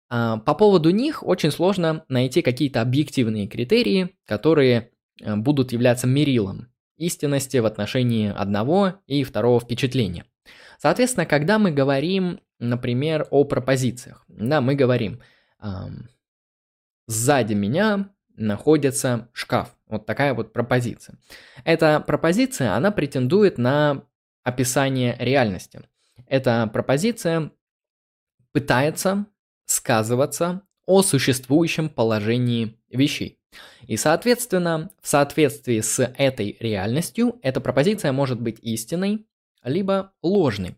А, по поводу них очень сложно найти какие-то объективные критерии, которые а, будут являться мерилом истинности в отношении одного и второго впечатления. Соответственно, когда мы говорим, например, о пропозициях, да, мы говорим, сзади меня находится шкаф. Вот такая вот пропозиция. Эта пропозиция, она претендует на описание реальности. Эта пропозиция пытается сказываться о существующем положении вещей. И, соответственно, в соответствии с этой реальностью, эта пропозиция может быть истинной, либо ложный.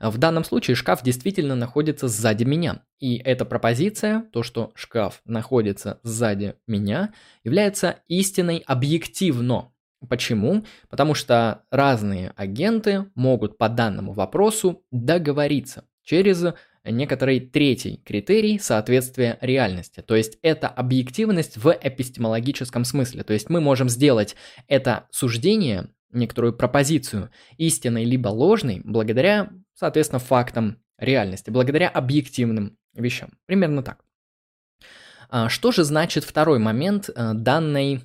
В данном случае шкаф действительно находится сзади меня. И эта пропозиция, то, что шкаф находится сзади меня, является истиной объективно. Почему? Потому что разные агенты могут по данному вопросу договориться через некоторый третий критерий соответствия реальности. То есть это объективность в эпистемологическом смысле. То есть мы можем сделать это суждение некоторую пропозицию истинной либо ложной благодаря, соответственно, фактам реальности, благодаря объективным вещам. Примерно так. А что же значит второй момент э, данной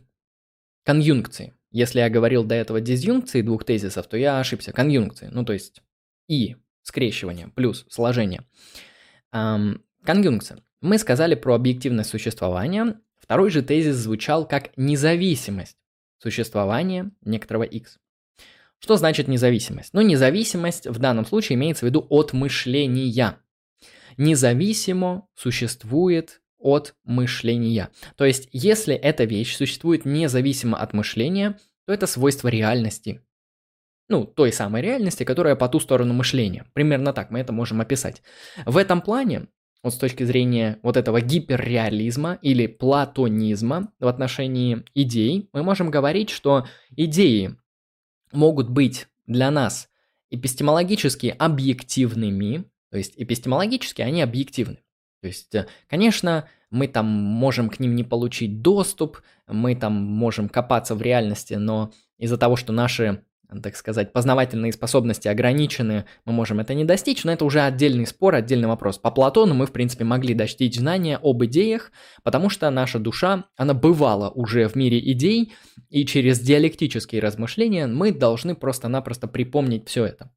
конъюнкции? Если я говорил до этого дизъюнкции двух тезисов, то я ошибся. Конъюнкции, ну то есть и скрещивание плюс сложение. Конъюнкция. Мы сказали про объективность существования. Второй же тезис звучал как независимость существования некоторого x. Что значит независимость? Ну, независимость в данном случае имеется в виду от мышления. Независимо существует от мышления. То есть, если эта вещь существует независимо от мышления, то это свойство реальности. Ну, той самой реальности, которая по ту сторону мышления. Примерно так мы это можем описать. В этом плане вот с точки зрения вот этого гиперреализма или платонизма в отношении идей, мы можем говорить, что идеи могут быть для нас эпистемологически объективными, то есть эпистемологически они объективны. То есть, э, конечно, мы там можем к ним не получить доступ, мы там можем копаться в реальности, но из-за того, что наши так сказать, познавательные способности ограничены, мы можем это не достичь, но это уже отдельный спор, отдельный вопрос. По Платону мы, в принципе, могли достичь знания об идеях, потому что наша душа, она бывала уже в мире идей, и через диалектические размышления мы должны просто-напросто припомнить все это.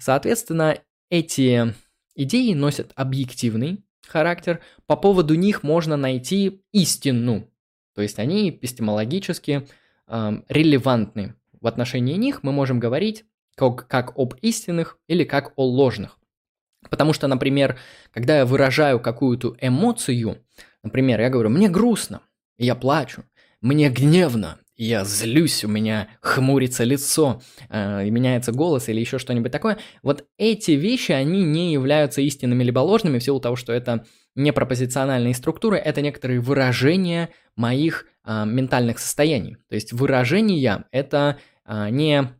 Соответственно, эти идеи носят объективный характер, по поводу них можно найти истину, то есть они эпистемологически э, релевантны в отношении них мы можем говорить как, как об истинных или как о ложных. Потому что, например, когда я выражаю какую-то эмоцию, например, я говорю, мне грустно, я плачу, мне гневно, я злюсь, у меня хмурится лицо, э, меняется голос или еще что-нибудь такое. Вот эти вещи, они не являются истинными либо ложными в силу того, что это не пропозициональные структуры, это некоторые выражения моих э, ментальных состояний. То есть выражения – это а, не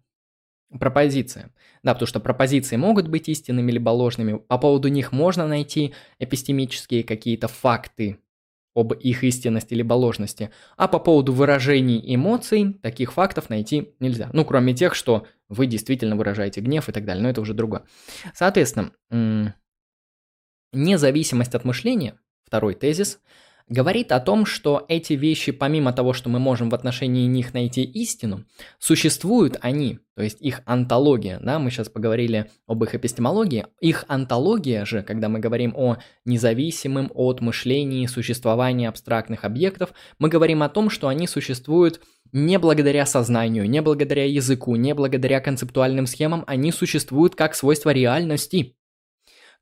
пропозиция. Да, потому что пропозиции могут быть истинными либо ложными. По поводу них можно найти эпистемические какие-то факты об их истинности либо ложности. А по поводу выражений эмоций таких фактов найти нельзя. Ну, кроме тех, что вы действительно выражаете гнев и так далее. Но это уже другое. Соответственно, независимость от мышления, второй тезис – говорит о том, что эти вещи, помимо того, что мы можем в отношении них найти истину, существуют они, то есть их антология, да, мы сейчас поговорили об их эпистемологии, их антология же, когда мы говорим о независимом от мышлении существовании абстрактных объектов, мы говорим о том, что они существуют не благодаря сознанию, не благодаря языку, не благодаря концептуальным схемам, они существуют как свойство реальности.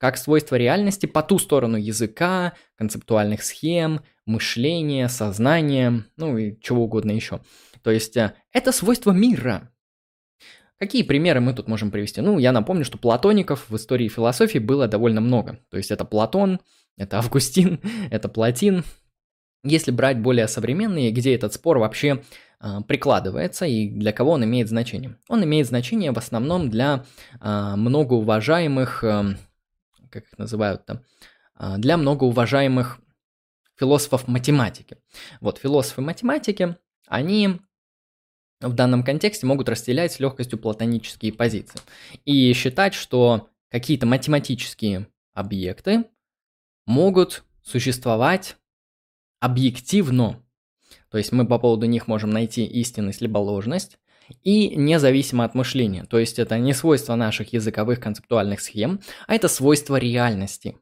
Как свойство реальности по ту сторону языка, концептуальных схем, мышления, сознания, ну и чего угодно еще. То есть э, это свойство мира. Какие примеры мы тут можем привести? Ну, я напомню, что платоников в истории философии было довольно много. То есть это Платон, это Августин, это Платин. Если брать более современные, где этот спор вообще э, прикладывается и для кого он имеет значение? Он имеет значение в основном для э, многоуважаемых, э, как их называют там, э, для многоуважаемых философов математики. Вот философы математики, они в данном контексте могут разделять с легкостью платонические позиции и считать, что какие-то математические объекты могут существовать объективно. То есть мы по поводу них можем найти истинность либо ложность, и независимо от мышления. То есть это не свойство наших языковых концептуальных схем, а это свойство реальности.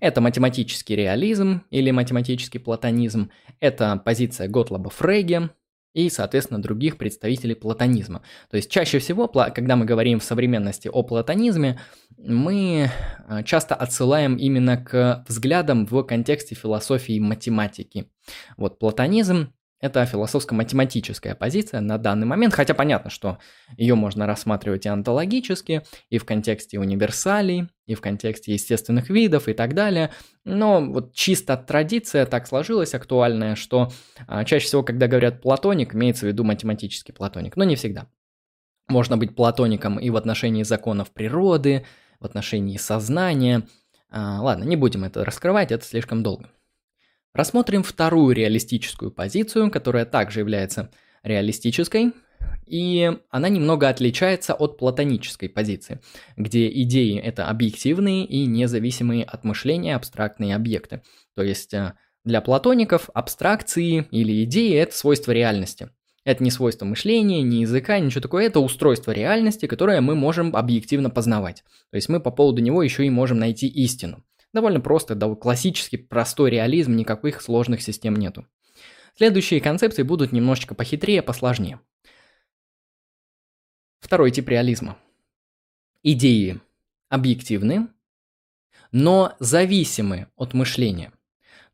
Это математический реализм или математический платонизм, это позиция Готлоба Фрейге, и, соответственно, других представителей платонизма. То есть чаще всего, когда мы говорим в современности о платонизме, мы а, часто отсылаем именно к взглядам в контексте философии математики. Вот платонизм это философско-математическая позиция на данный момент, хотя понятно, что ее можно рассматривать и онтологически, и в контексте универсалей, и в контексте естественных видов и так далее. Но вот чисто традиция так сложилась актуальная, что а, чаще всего, когда говорят платоник, имеется в виду математический платоник, но не всегда. Можно быть платоником и в отношении законов природы, в отношении сознания. А, ладно, не будем это раскрывать, это слишком долго. Рассмотрим вторую реалистическую позицию, которая также является реалистической, и она немного отличается от платонической позиции, где идеи – это объективные и независимые от мышления абстрактные объекты. То есть э, для платоников абстракции или идеи – это свойство реальности. Это не свойство мышления, ни языка, ничего такое. Это устройство реальности, которое мы можем объективно познавать. То есть мы по поводу него еще и можем найти истину. Довольно просто, да, классический простой реализм, никаких сложных систем нету. Следующие концепции будут немножечко похитрее, посложнее. Второй тип реализма. Идеи объективны, но зависимы от мышления.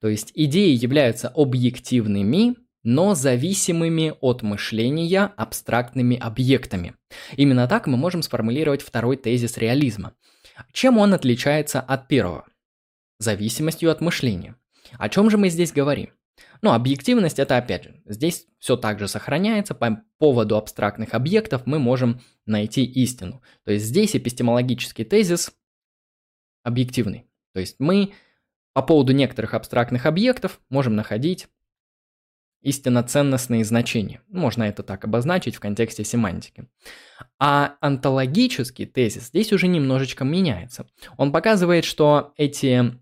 То есть идеи являются объективными, но зависимыми от мышления абстрактными объектами. Именно так мы можем сформулировать второй тезис реализма. Чем он отличается от первого? Зависимостью от мышления. О чем же мы здесь говорим? Ну, объективность это опять же, здесь все так же сохраняется, по поводу абстрактных объектов мы можем найти истину. То есть здесь эпистемологический тезис объективный. То есть мы по поводу некоторых абстрактных объектов можем находить истинно ценностные значения. Можно это так обозначить в контексте семантики. А онтологический тезис здесь уже немножечко меняется. Он показывает, что эти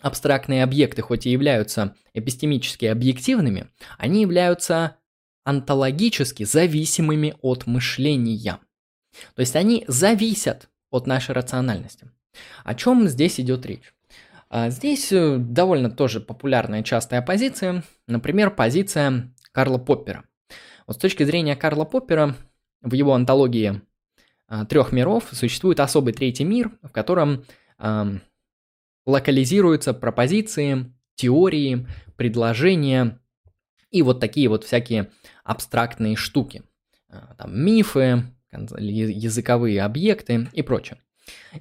абстрактные объекты, хоть и являются эпистемически объективными, они являются онтологически зависимыми от мышления. То есть они зависят от нашей рациональности. О чем здесь идет речь? А, здесь э, довольно тоже популярная частая позиция, например, позиция Карла Поппера. Вот с точки зрения Карла Поппера, в его антологии а, трех миров существует особый третий мир, в котором локализируются пропозиции, теории, предложения и вот такие вот всякие абстрактные штуки. А, там мифы, языковые объекты и прочее.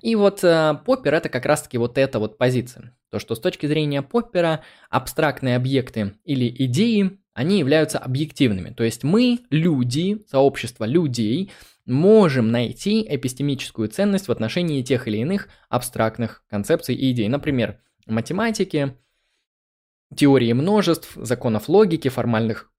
И вот э, Поппер это как раз-таки вот эта вот позиция. То, что с точки зрения Поппера абстрактные объекты или идеи, они являются объективными. То есть мы, люди, сообщество людей, можем найти эпистемическую ценность в отношении тех или иных абстрактных концепций и идей. Например, математики, теории множеств, законов логики, формальных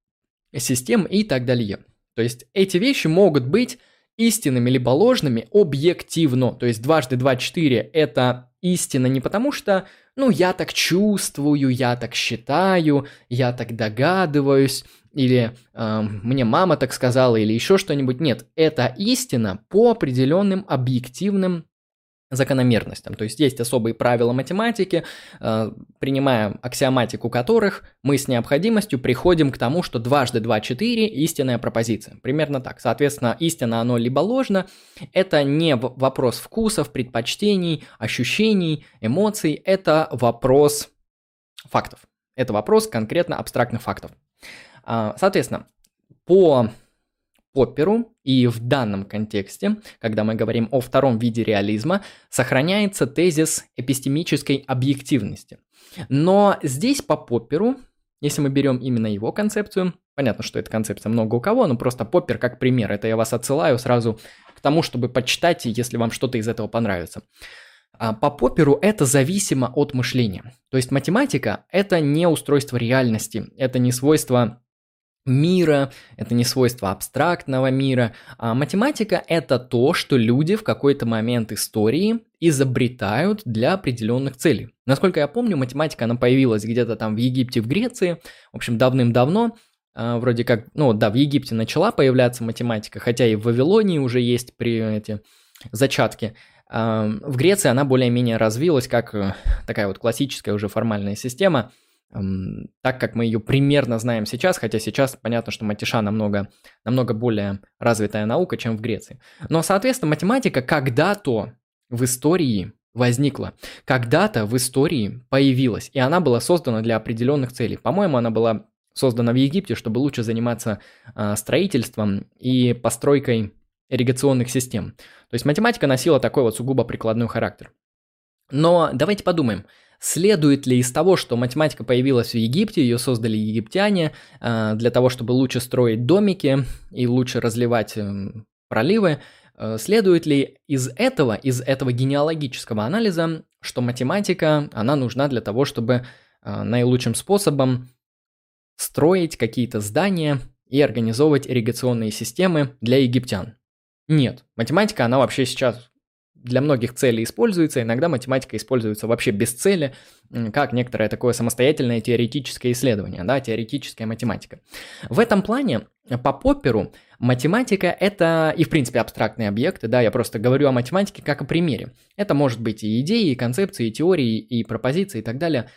систем и так далее. То есть эти вещи могут быть истинными либо ложными объективно. То есть дважды два четыре это истина не потому что, ну, я так чувствую, я так считаю, я так догадываюсь, или э, мне мама так сказала, или еще что-нибудь. Нет, это истина по определенным объективным закономерностям. То есть есть особые правила математики, э, принимая аксиоматику которых мы с необходимостью приходим к тому, что дважды 2 – 4 – истинная пропозиция. Примерно так. Соответственно, истина оно либо ложно. Это не вопрос вкусов, предпочтений, ощущений, эмоций. Это вопрос фактов. Это вопрос конкретно абстрактных фактов. А, соответственно, по Попперу и в данном контексте, когда мы говорим о втором виде реализма, сохраняется тезис эпистемической объективности. Но здесь по Попперу, если мы берем именно его концепцию, понятно, что эта концепция много у кого, но просто Поппер как пример, это я вас отсылаю сразу к тому, чтобы почитать, если вам что-то из этого понравится. А по Попперу это зависимо от мышления. То есть математика – это не устройство реальности, это не свойство мира, это не свойство абстрактного мира. А математика – это то, что люди в какой-то момент истории изобретают для определенных целей. Насколько я помню, математика, она появилась где-то там в Египте, в Греции, в общем, давным-давно, а, вроде как, ну да, в Египте начала появляться математика, хотя и в Вавилонии уже есть при эти зачатки. А, в Греции она более-менее развилась как э, такая вот классическая уже формальная система – так как мы ее примерно знаем сейчас, хотя сейчас понятно, что матиша намного, намного более развитая наука, чем в Греции. Но, соответственно, математика когда-то в истории возникла, когда-то в истории появилась, и она была создана для определенных целей. По-моему, она была создана в Египте, чтобы лучше заниматься э, строительством и постройкой ирригационных систем. То есть математика носила такой вот сугубо прикладной характер. Но давайте подумаем, Следует ли из того, что математика появилась в Египте, ее создали египтяне э, для того, чтобы лучше строить домики и лучше разливать эм, проливы, э, следует ли из этого, из этого генеалогического анализа, что математика, она нужна для того, чтобы э, наилучшим способом строить какие-то здания и организовывать ирригационные системы для египтян? Нет, математика, она вообще сейчас для многих целей используется, иногда математика используется вообще без цели, как некоторое такое самостоятельное теоретическое исследование, да, теоретическая математика. В этом плане по Попперу математика это и в принципе абстрактные объекты, да, я просто говорю о математике как о примере. Это может быть и идеи, и концепции, и теории, и пропозиции и так далее.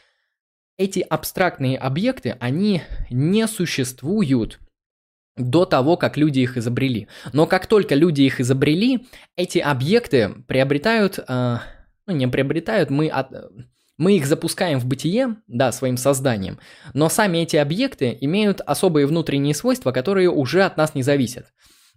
Эти абстрактные объекты, они не существуют до того, как люди их изобрели. Но как только люди их изобрели, эти объекты приобретают, э, ну не приобретают, мы, от, мы их запускаем в бытие, да, своим созданием, но сами эти объекты имеют особые внутренние свойства, которые уже от нас не зависят.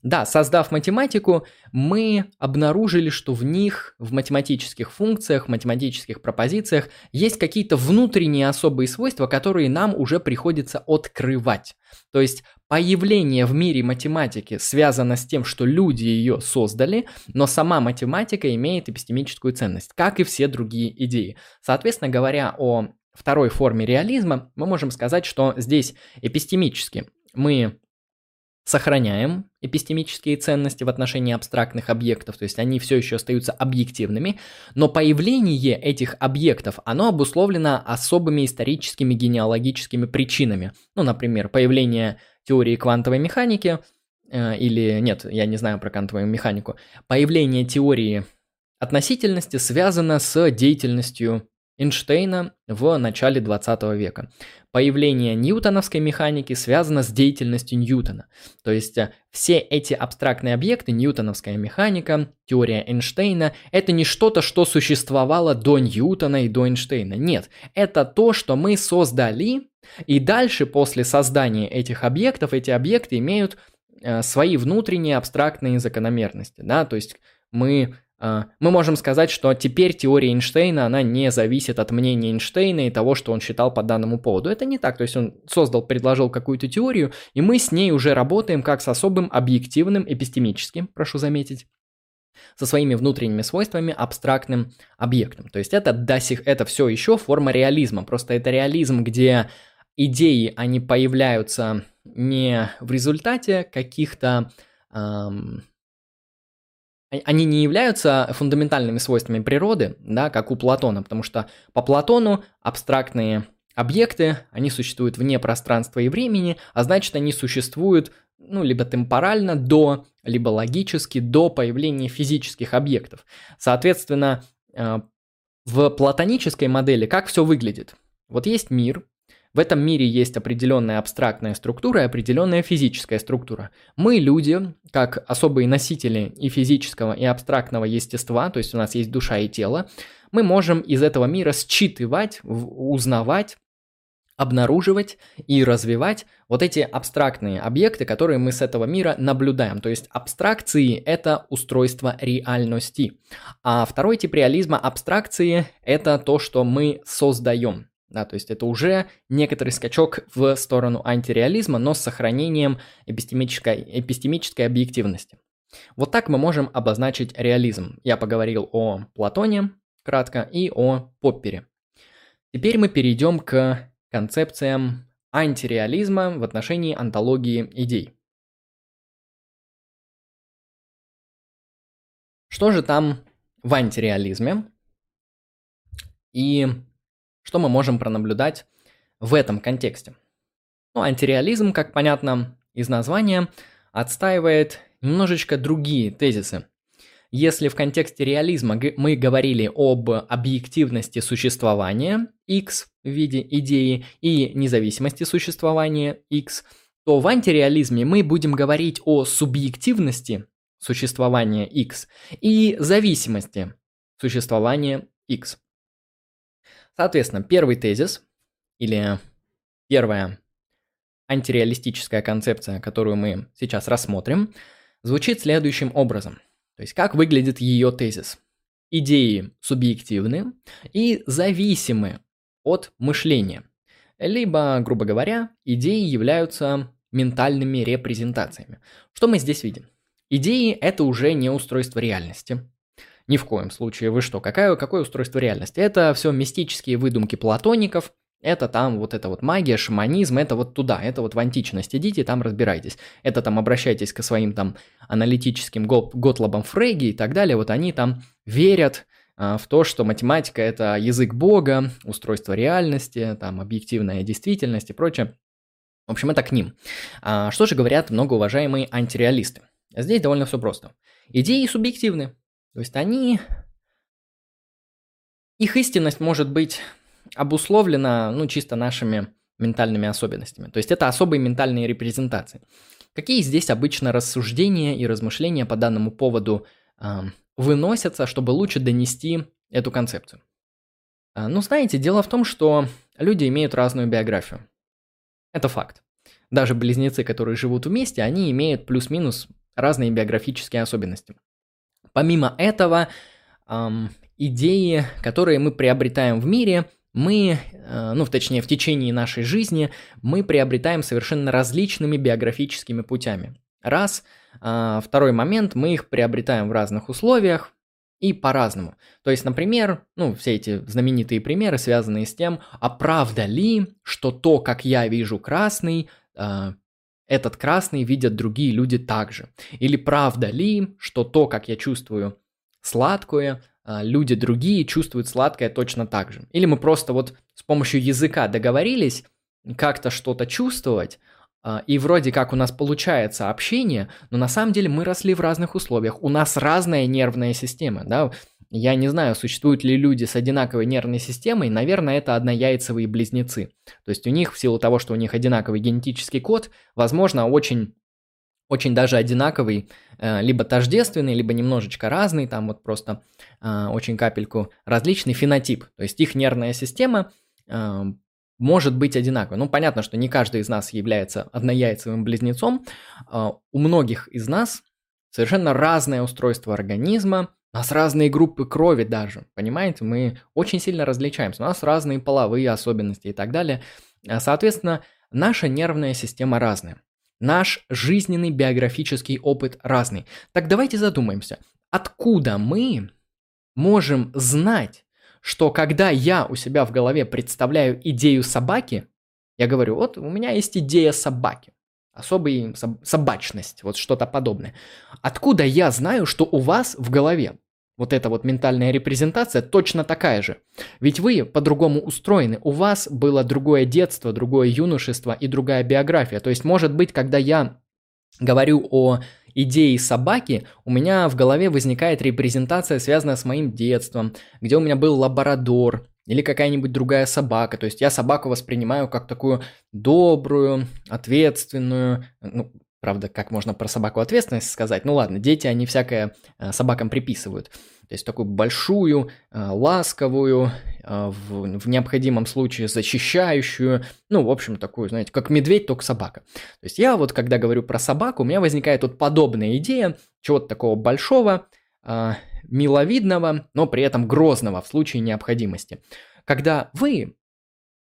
Да, создав математику, мы обнаружили, что в них, в математических функциях, математических пропозициях есть какие-то внутренние особые свойства, которые нам уже приходится открывать. То есть появление в мире математики связано с тем, что люди ее создали, но сама математика имеет эпистемическую ценность, как и все другие идеи. Соответственно, говоря о второй форме реализма, мы можем сказать, что здесь эпистемически мы сохраняем эпистемические ценности в отношении абстрактных объектов, то есть они все еще остаются объективными, но появление этих объектов, оно обусловлено особыми историческими генеалогическими причинами. Ну, например, появление теории квантовой механики, э, или нет, я не знаю про квантовую механику, появление теории относительности связано с деятельностью Эйнштейна в начале 20 века. Появление ньютоновской механики связано с деятельностью Ньютона. То есть э, все эти абстрактные объекты, ньютоновская механика, теория Эйнштейна, это не что-то, что существовало до Ньютона и до Эйнштейна. Нет, это то, что мы создали, и дальше после создания этих объектов, эти объекты имеют э, свои внутренние абстрактные закономерности. Да? То есть мы а, мы можем сказать, что теперь теория Эйнштейна, она не зависит от мнения Эйнштейна и того, что он считал по данному поводу. Это не так, то есть он создал, предложил какую-то теорию, и мы с ней уже работаем как с особым объективным, эпистемическим, прошу заметить, со своими внутренними свойствами абстрактным объектом. То есть это, до сих, это все еще форма реализма, просто это реализм, где идеи, они появляются не в результате каких-то эм, они не являются фундаментальными свойствами природы, да, как у Платона, потому что по Платону абстрактные объекты, они существуют вне пространства и времени, а значит они существуют ну, либо темпорально до, либо логически до появления физических объектов. Соответственно, э, в платонической модели как все выглядит? Вот есть мир, в этом мире есть определенная абстрактная структура и определенная физическая структура. Мы, люди, как особые носители и физического, и абстрактного естества, то есть у нас есть душа и тело, мы можем из этого мира считывать, узнавать, обнаруживать и развивать вот эти абстрактные объекты, которые мы с этого мира наблюдаем. То есть абстракции – это устройство реальности. А второй тип реализма абстракции – это то, что мы создаем. Да, то есть это уже некоторый скачок в сторону антиреализма, но с сохранением эпистемической, эпистемической объективности. Вот так мы можем обозначить реализм. Я поговорил о Платоне кратко и о Поппере. Теперь мы перейдем к концепциям антиреализма в отношении антологии идей. Что же там в антиреализме? И что мы можем пронаблюдать в этом контексте? Ну, антиреализм, как понятно из названия, отстаивает немножечко другие тезисы. Если в контексте реализма мы говорили об объективности существования X в виде идеи и независимости существования X, то в антиреализме мы будем говорить о субъективности существования X и зависимости существования X. Соответственно, первый тезис или первая антиреалистическая концепция, которую мы сейчас рассмотрим, звучит следующим образом. То есть как выглядит ее тезис? Идеи субъективны и зависимы от мышления. Либо, грубо говоря, идеи являются ментальными репрезентациями. Что мы здесь видим? Идеи – это уже не устройство реальности. Ни в коем случае. Вы что, какое, какое устройство реальности? Это все мистические выдумки платоников, это там вот эта вот магия, шаманизм, это вот туда, это вот в античность идите, там разбирайтесь. Это там обращайтесь к своим там аналитическим готлобам Фрейги и так далее. Вот они там верят а, в то, что математика это язык Бога, устройство реальности, там объективная действительность и прочее. В общем, это к ним. А, что же говорят многоуважаемые антиреалисты? Здесь довольно все просто. Идеи субъективны. То есть они... Их истинность может быть обусловлена, ну, чисто нашими ментальными особенностями. То есть это особые ментальные репрезентации. Какие здесь обычно рассуждения и размышления по данному поводу э, выносятся, чтобы лучше донести эту концепцию? Э, ну, знаете, дело в том, что люди имеют разную биографию. Это факт. Даже близнецы, которые живут вместе, они имеют плюс-минус разные биографические особенности. Помимо этого, эм, идеи, которые мы приобретаем в мире, мы, э, ну, точнее, в течение нашей жизни, мы приобретаем совершенно различными биографическими путями. Раз. А, второй момент, мы их приобретаем в разных условиях и по-разному. То есть, например, ну, все эти знаменитые примеры, связанные с тем, а правда ли, что то, как я вижу красный, а, этот красный видят другие люди также? Или правда ли, что то, как я чувствую сладкое, а, люди другие чувствуют сладкое точно так же? Или мы просто вот с помощью языка договорились как-то что-то чувствовать, а, и вроде как у нас получается общение, но на самом деле мы росли в разных условиях. У нас разная нервная система, да. Я не знаю, существуют ли люди с одинаковой нервной системой, наверное, это однояйцевые близнецы. То есть у них, в силу того, что у них одинаковый генетический код, возможно, очень очень даже одинаковый, э, либо тождественный, либо немножечко разный, там вот просто э, очень капельку различный фенотип. То есть их нервная система э, может быть одинаковой. Ну, понятно, что не каждый из нас является однояйцевым близнецом. У многих из нас совершенно разное устройство организма, у нас разные группы крови даже, понимаете? Мы очень сильно различаемся. У нас разные половые особенности и так далее. А, соответственно, наша нервная система разная. Наш жизненный биографический опыт разный. Так давайте задумаемся, откуда мы можем знать, что когда я у себя в голове представляю идею собаки, я говорю, вот у меня есть идея собаки, особая собачность, вот что-то подобное. Откуда я знаю, что у вас в голове вот эта вот ментальная репрезентация точно такая же. Ведь вы по-другому устроены. У вас было другое детство, другое юношество и другая биография. То есть, может быть, когда я говорю о идеи собаки, у меня в голове возникает репрезентация, связанная с моим детством, где у меня был лабрадор или какая-нибудь другая собака. То есть я собаку воспринимаю как такую добрую, ответственную, ну, Правда, как можно про собаку ответственность сказать? Ну ладно, дети, они всякое э, собакам приписывают. То есть такую большую, э, ласковую, э, в, в необходимом случае защищающую, ну, в общем, такую, знаете, как медведь, только собака. То есть я вот, когда говорю про собаку, у меня возникает вот подобная идея чего-то такого большого, миловидного, но при этом грозного в случае необходимости. Когда вы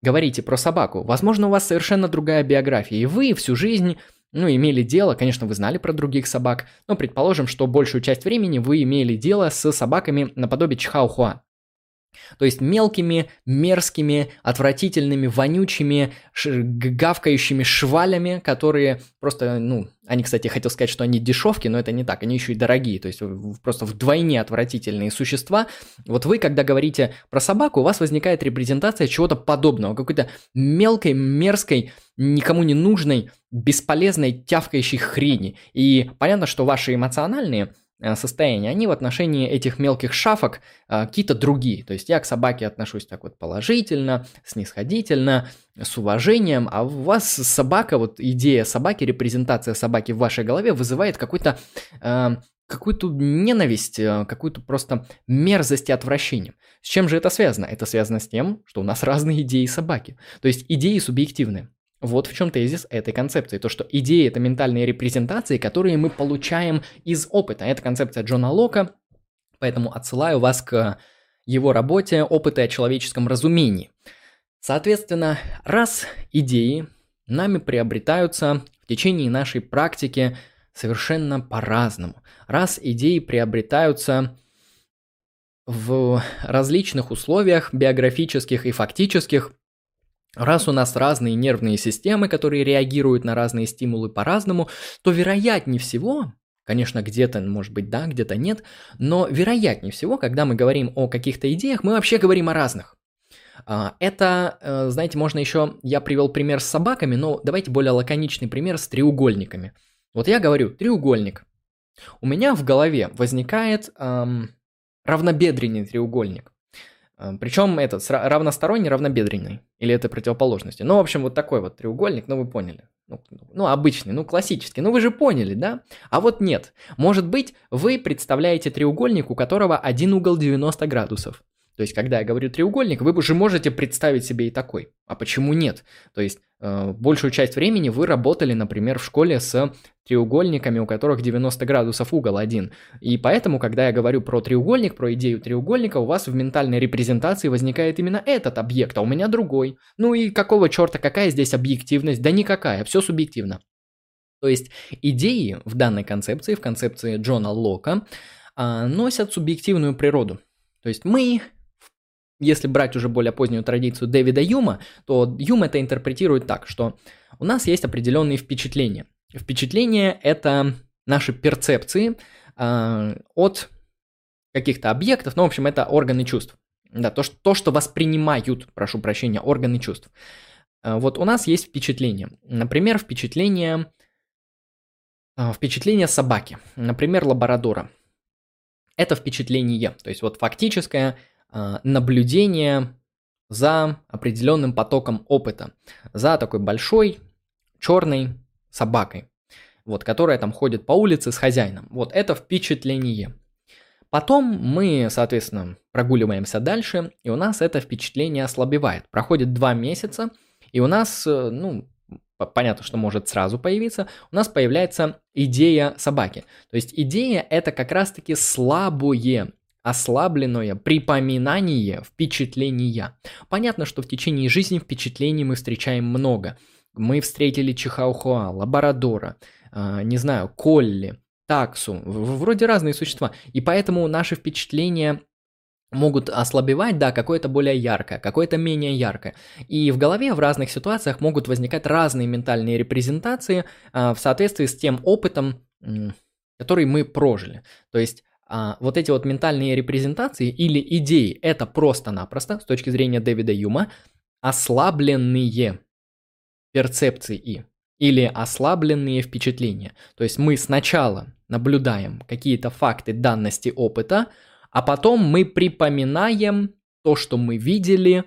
говорите про собаку, возможно, у вас совершенно другая биография, и вы всю жизнь ну, имели дело, конечно, вы знали про других собак, но предположим, что большую часть времени вы имели дело с собаками наподобие чихаухуа. То есть мелкими, мерзкими, отвратительными, вонючими, гавкающими швалями, которые просто, ну, они, кстати, хотел сказать, что они дешевки, но это не так, они еще и дорогие, то есть просто вдвойне отвратительные существа. Вот вы, когда говорите про собаку, у вас возникает репрезентация чего-то подобного, какой-то мелкой, мерзкой, никому не нужной, бесполезной, тявкающей хрени. И понятно, что ваши эмоциональные состояния, они в отношении этих мелких шафок а, какие-то другие. То есть я к собаке отношусь так вот положительно, снисходительно, с уважением, а у вас собака, вот идея собаки, репрезентация собаки в вашей голове вызывает какой-то э, какую-то ненависть, какую-то просто мерзость и отвращение. С чем же это связано? Это связано с тем, что у нас разные идеи собаки. То есть идеи субъективные. Вот в чем тезис этой концепции. То, что идеи – это ментальные репрезентации, которые мы получаем из опыта. Это концепция Джона Лока, поэтому отсылаю вас к его работе «Опыты о человеческом разумении». Соответственно, раз идеи нами приобретаются в течение нашей практики совершенно по-разному, раз идеи приобретаются в различных условиях биографических и фактических, Раз у нас разные нервные системы, которые реагируют на разные стимулы по-разному, то вероятнее всего, конечно, где-то, может быть, да, где-то нет, но вероятнее всего, когда мы говорим о каких-то идеях, мы вообще говорим о разных. А, это, э, знаете, можно еще, я привел пример с собаками, но давайте более лаконичный пример с треугольниками. Вот я говорю, треугольник. У меня в голове возникает эм, равнобедренный треугольник. Эм, Причем этот равносторонний, равнобедренный. Или это противоположности. Ну, в общем, вот такой вот треугольник, ну вы поняли. Ну, ну, обычный, ну, классический. Ну, вы же поняли, да? А вот нет. Может быть, вы представляете треугольник, у которого один угол 90 градусов. То есть, когда я говорю треугольник, вы уже можете представить себе и такой. А почему нет? То есть, э, большую часть времени вы работали, например, в школе с треугольниками, у которых 90 градусов угол один. И поэтому, когда я говорю про треугольник, про идею треугольника, у вас в ментальной репрезентации возникает именно этот объект, а у меня другой. Ну и какого черта, какая здесь объективность? Да никакая, все субъективно. То есть идеи в данной концепции, в концепции Джона Лока, а, носят субъективную природу. То есть мы если брать уже более позднюю традицию Дэвида Юма, то Юм это интерпретирует так, что у нас есть определенные впечатления. Впечатления – это наши перцепции э, от каких-то объектов, ну, в общем, это органы чувств. Да, то, что, то, что воспринимают, прошу прощения, органы чувств. Э, вот у нас есть впечатление. Например, впечатление, э, впечатление собаки. Например, лабрадора. Это впечатление. То есть вот фактическое а, наблюдение за определенным потоком опыта, за такой большой черной собакой, вот, которая там ходит по улице с хозяином. Вот это впечатление. Потом мы, соответственно, прогуливаемся дальше, и у нас это впечатление ослабевает. Проходит два месяца, и у нас, э, ну, понятно, что может сразу появиться, у нас появляется идея собаки. То есть идея это как раз-таки слабое ослабленное припоминание впечатления. Понятно, что в течение жизни впечатлений мы встречаем много. Мы встретили Чихаухуа, Лабрадора, э, не знаю, Колли, Таксу, вроде разные существа. И поэтому наши впечатления могут ослабевать, да, какое-то более яркое, какое-то менее яркое. И в голове в разных ситуациях могут возникать разные ментальные репрезентации э, в соответствии с тем опытом, э, который мы прожили. То есть а, вот эти вот ментальные репрезентации или идеи, это просто-напросто, с точки зрения Дэвида Юма, ослабленные перцепции. или ослабленные впечатления. То есть мы сначала наблюдаем какие-то факты данности опыта, а потом мы припоминаем то, что мы видели,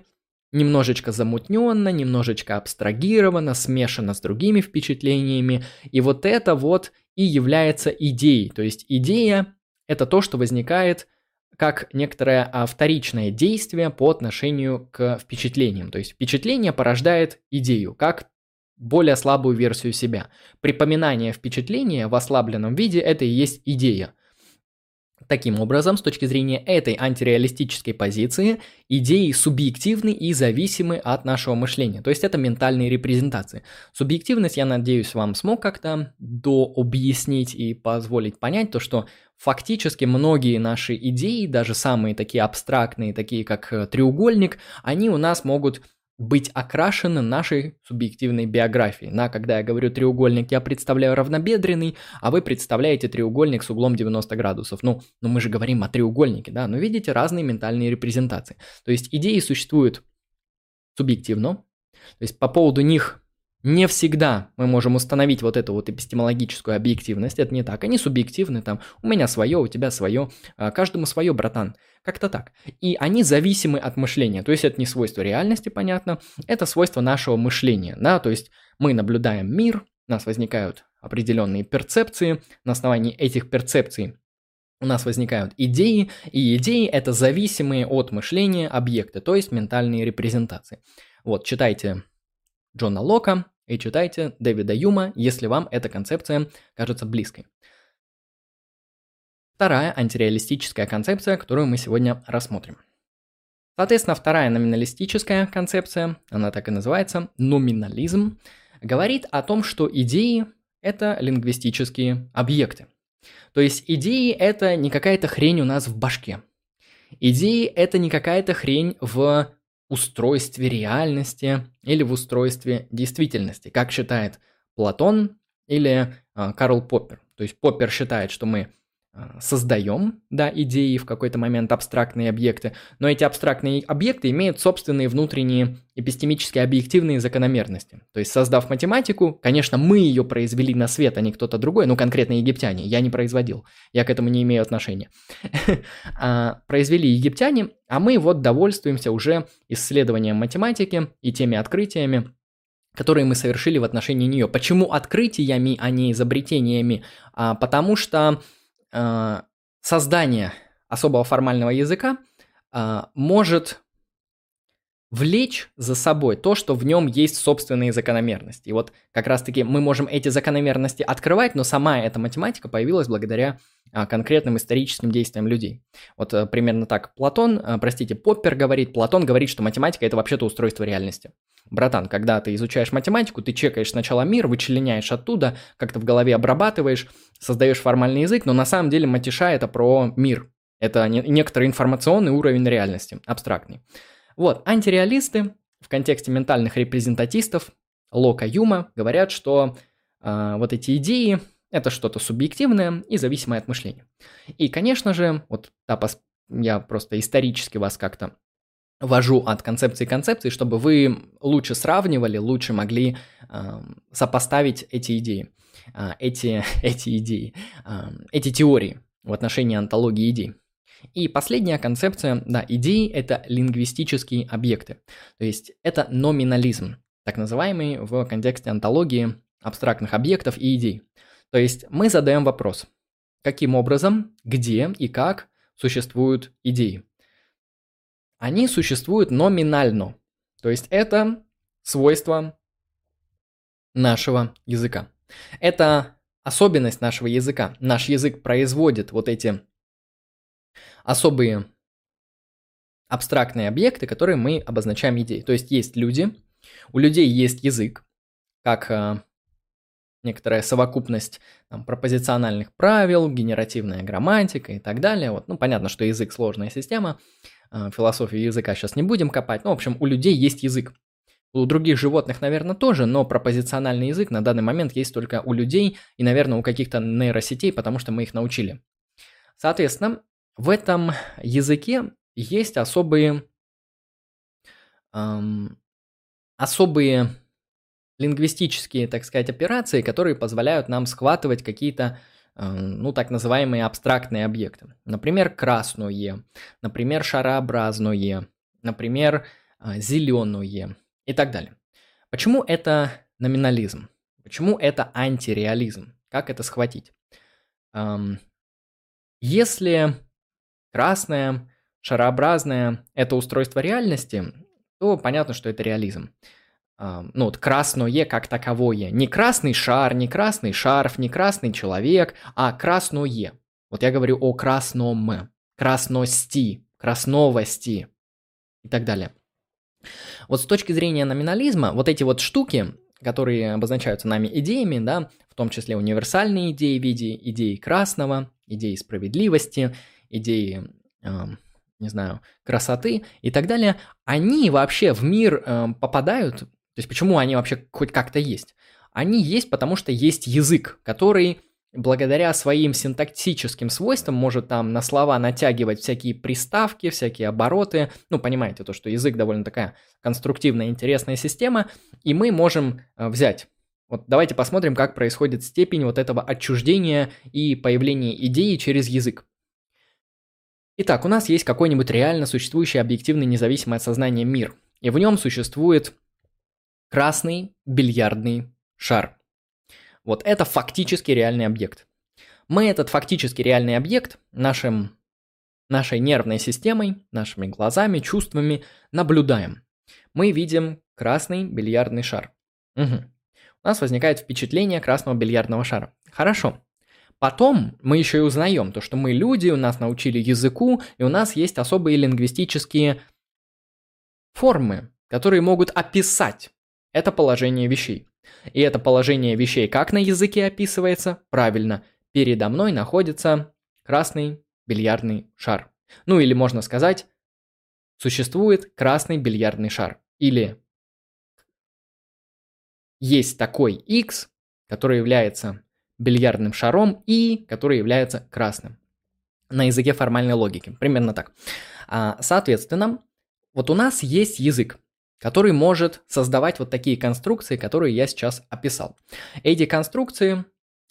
немножечко замутненно, немножечко абстрагировано, смешано с другими впечатлениями. И вот это вот и является идеей. То есть идея – это то, что возникает как некоторое а, вторичное действие по отношению к впечатлениям. То есть впечатление порождает идею, как более слабую версию себя. Припоминание впечатления в ослабленном виде – это и есть идея. Таким образом, с точки зрения этой антиреалистической позиции, идеи субъективны и зависимы от нашего мышления. То есть это ментальные репрезентации. Субъективность, я надеюсь, вам смог как-то дообъяснить и позволить понять то, что фактически многие наши идеи, даже самые такие абстрактные, такие как э, треугольник, они у нас могут быть окрашены нашей субъективной биографией. На, когда я говорю треугольник, я представляю равнобедренный, а вы представляете треугольник с углом 90 градусов. Ну, ну мы же говорим о треугольнике, да, но видите разные ментальные репрезентации. То есть идеи существуют субъективно, то есть по поводу них не всегда мы можем установить вот эту вот эпистемологическую объективность, это не так, они субъективны, там, у меня свое, у тебя свое, а, каждому свое, братан, как-то так. И они зависимы от мышления, то есть это не свойство реальности, понятно, это свойство нашего мышления, да, то есть мы наблюдаем мир, у нас возникают определенные перцепции, на основании этих перцепций у нас возникают идеи, и идеи это зависимые от мышления объекты, то есть ментальные репрезентации. Вот, читайте Джона Лока, и читайте Дэвида Юма, если вам эта концепция кажется близкой. Вторая антиреалистическая концепция, которую мы сегодня рассмотрим. Соответственно, вторая номиналистическая концепция, она так и называется, номинализм, говорит о том, что идеи – это лингвистические объекты. То есть идеи – это не какая-то хрень у нас в башке. Идеи – это не какая-то хрень в устройстве реальности или в устройстве действительности, как считает Платон или э, Карл Поппер. То есть Поппер считает, что мы создаем, да, идеи в какой-то момент абстрактные объекты, но эти абстрактные объекты имеют собственные внутренние эпистемические объективные закономерности. То есть, создав математику, конечно, мы ее произвели на свет, а не кто-то другой, ну, конкретно египтяне, я не производил, я к этому не имею отношения. А, произвели египтяне, а мы вот довольствуемся уже исследованием математики и теми открытиями, которые мы совершили в отношении нее. Почему открытиями, а не изобретениями? А, потому что Э, создание особого формального языка э, может влечь за собой то, что в нем есть собственные закономерности. И вот как раз-таки мы можем эти закономерности открывать, но сама эта математика появилась благодаря а, конкретным историческим действиям людей. Вот а, примерно так Платон, а, простите, Поппер говорит, Платон говорит, что математика это вообще-то устройство реальности. Братан, когда ты изучаешь математику, ты чекаешь сначала мир, вычленяешь оттуда, как-то в голове обрабатываешь, создаешь формальный язык, но на самом деле матиша это про мир. Это не, некоторый информационный уровень реальности, абстрактный. Вот, антиреалисты в контексте ментальных репрезентатистов Лока Юма говорят, что э, вот эти идеи это что-то субъективное и зависимое от мышления. И, конечно же, вот тапос, я просто исторически вас как-то вожу от концепции к концепции, чтобы вы лучше сравнивали, лучше могли э, сопоставить эти идеи, э, эти, эти идеи, э, эти теории в отношении антологии идей. И последняя концепция, да, идеи – это лингвистические объекты. То есть это номинализм, так называемый в контексте антологии абстрактных объектов и идей. То есть мы задаем вопрос, каким образом, где и как существуют идеи. Они существуют номинально. То есть это свойство нашего языка. Это особенность нашего языка. Наш язык производит вот эти особые абстрактные объекты, которые мы обозначаем идеей. То есть есть люди, у людей есть язык, как э, некоторая совокупность там, пропозициональных правил, генеративная грамматика и так далее. Вот, ну, понятно, что язык сложная система, э, философию языка сейчас не будем копать. Ну, в общем, у людей есть язык. У других животных, наверное, тоже, но пропозициональный язык на данный момент есть только у людей и, наверное, у каких-то нейросетей, потому что мы их научили. Соответственно, в этом языке есть особые, эм, особые лингвистические, так сказать, операции, которые позволяют нам схватывать какие-то, э, ну, так называемые абстрактные объекты. Например, красное, например, шарообразное, например, э, зеленое и так далее. Почему это номинализм? Почему это антиреализм? Как это схватить? Эм, если красное, шарообразное – это устройство реальности, то понятно, что это реализм ну вот красное как таковое. Не красный шар, не красный шарф, не красный человек, а красное. Вот я говорю о красном, красности, красновости и так далее. Вот с точки зрения номинализма, вот эти вот штуки, которые обозначаются нами идеями, да, в том числе универсальные идеи в виде идеи красного, идеи справедливости, идеи э, не знаю, красоты и так далее, они вообще в мир э, попадают то есть почему они вообще хоть как-то есть? Они есть, потому что есть язык, который благодаря своим синтаксическим свойствам может там на слова натягивать всякие приставки, всякие обороты. Ну, понимаете, то, что язык довольно такая конструктивная, интересная система, и мы можем э, взять вот давайте посмотрим, как происходит степень вот этого отчуждения и появления идеи через язык. Итак, у нас есть какой-нибудь реально существующий объективный независимый от сознания мир, и в нем существует Красный бильярдный шар. Вот это фактически реальный объект. Мы этот фактически реальный объект нашим, нашей нервной системой, нашими глазами, чувствами наблюдаем. Мы видим красный бильярдный шар. Угу. У нас возникает впечатление красного бильярдного шара. Хорошо. Потом мы еще и узнаем то, что мы люди, у нас научили языку, и у нас есть особые лингвистические формы, которые могут описать это положение вещей. И это положение вещей как на языке описывается? Правильно, передо мной находится красный бильярдный шар. Ну или можно сказать, существует красный бильярдный шар. Или есть такой X, который является бильярдным шаром и который является красным. На языке формальной логики. Примерно так. А, соответственно, вот у нас есть язык который может создавать вот такие конструкции, которые я сейчас описал. Эти конструкции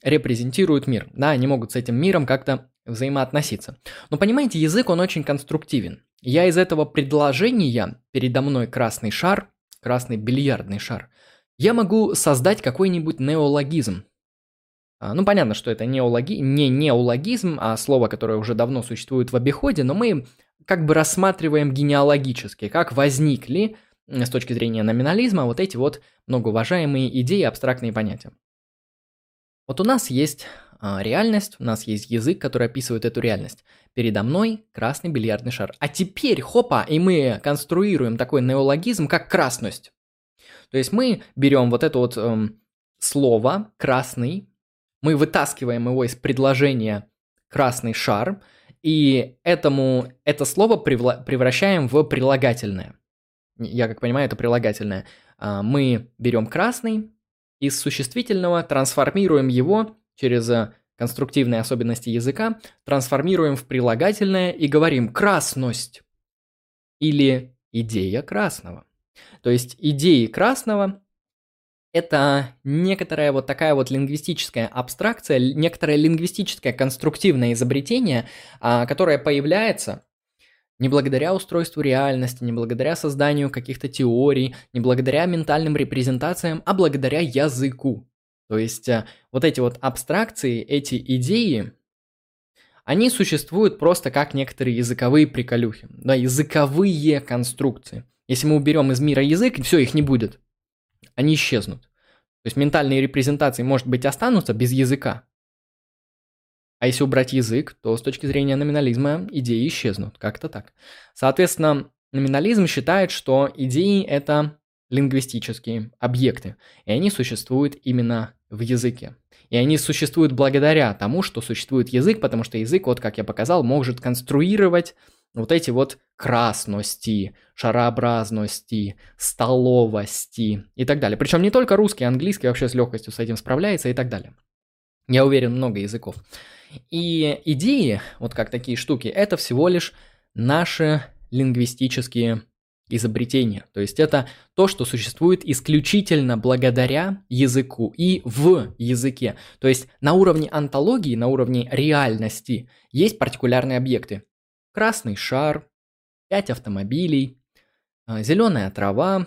репрезентируют мир, да, они могут с этим миром как-то взаимоотноситься. Но понимаете, язык, он очень конструктивен. Я из этого предложения, передо мной красный шар, красный бильярдный шар, я могу создать какой-нибудь неологизм. А, ну, понятно, что это неологи... не неологизм, а слово, которое уже давно существует в обиходе, но мы как бы рассматриваем генеалогически, как возникли с точки зрения номинализма вот эти вот многоуважаемые идеи, абстрактные понятия. Вот у нас есть а, реальность, у нас есть язык, который описывает эту реальность. Передо мной красный бильярдный шар. А теперь, хопа, и мы конструируем такой неологизм, как красность. То есть мы берем вот это вот эм, слово красный, мы вытаскиваем его из предложения красный шар, и этому, это слово превращаем в прилагательное я как понимаю, это прилагательное, а, мы берем красный, из существительного трансформируем его через э, конструктивные особенности языка, трансформируем в прилагательное и говорим «красность» или «идея красного». То есть идеи красного – это некоторая вот такая вот лингвистическая абстракция, некоторое лингвистическое конструктивное изобретение, а, которое появляется не благодаря устройству реальности, не благодаря созданию каких-то теорий, не благодаря ментальным репрезентациям, а благодаря языку. То есть э, вот эти вот абстракции, эти идеи, они существуют просто как некоторые языковые приколюхи, да, языковые конструкции. Если мы уберем из мира язык, все, их не будет. Они исчезнут. То есть ментальные репрезентации, может быть, останутся без языка, а если убрать язык, то с точки зрения номинализма идеи исчезнут. Как-то так. Соответственно, номинализм считает, что идеи – это лингвистические объекты, и они существуют именно в языке. И они существуют благодаря тому, что существует язык, потому что язык, вот как я показал, может конструировать вот эти вот красности, шарообразности, столовости и так далее. Причем не только русский, английский вообще с легкостью с этим справляется и так далее. Я уверен, много языков. И идеи, вот как такие штуки, это всего лишь наши лингвистические изобретение. То есть это то, что существует исключительно благодаря языку и в языке. То есть на уровне антологии, на уровне реальности есть партикулярные объекты. Красный шар, пять автомобилей, а, зеленая трава,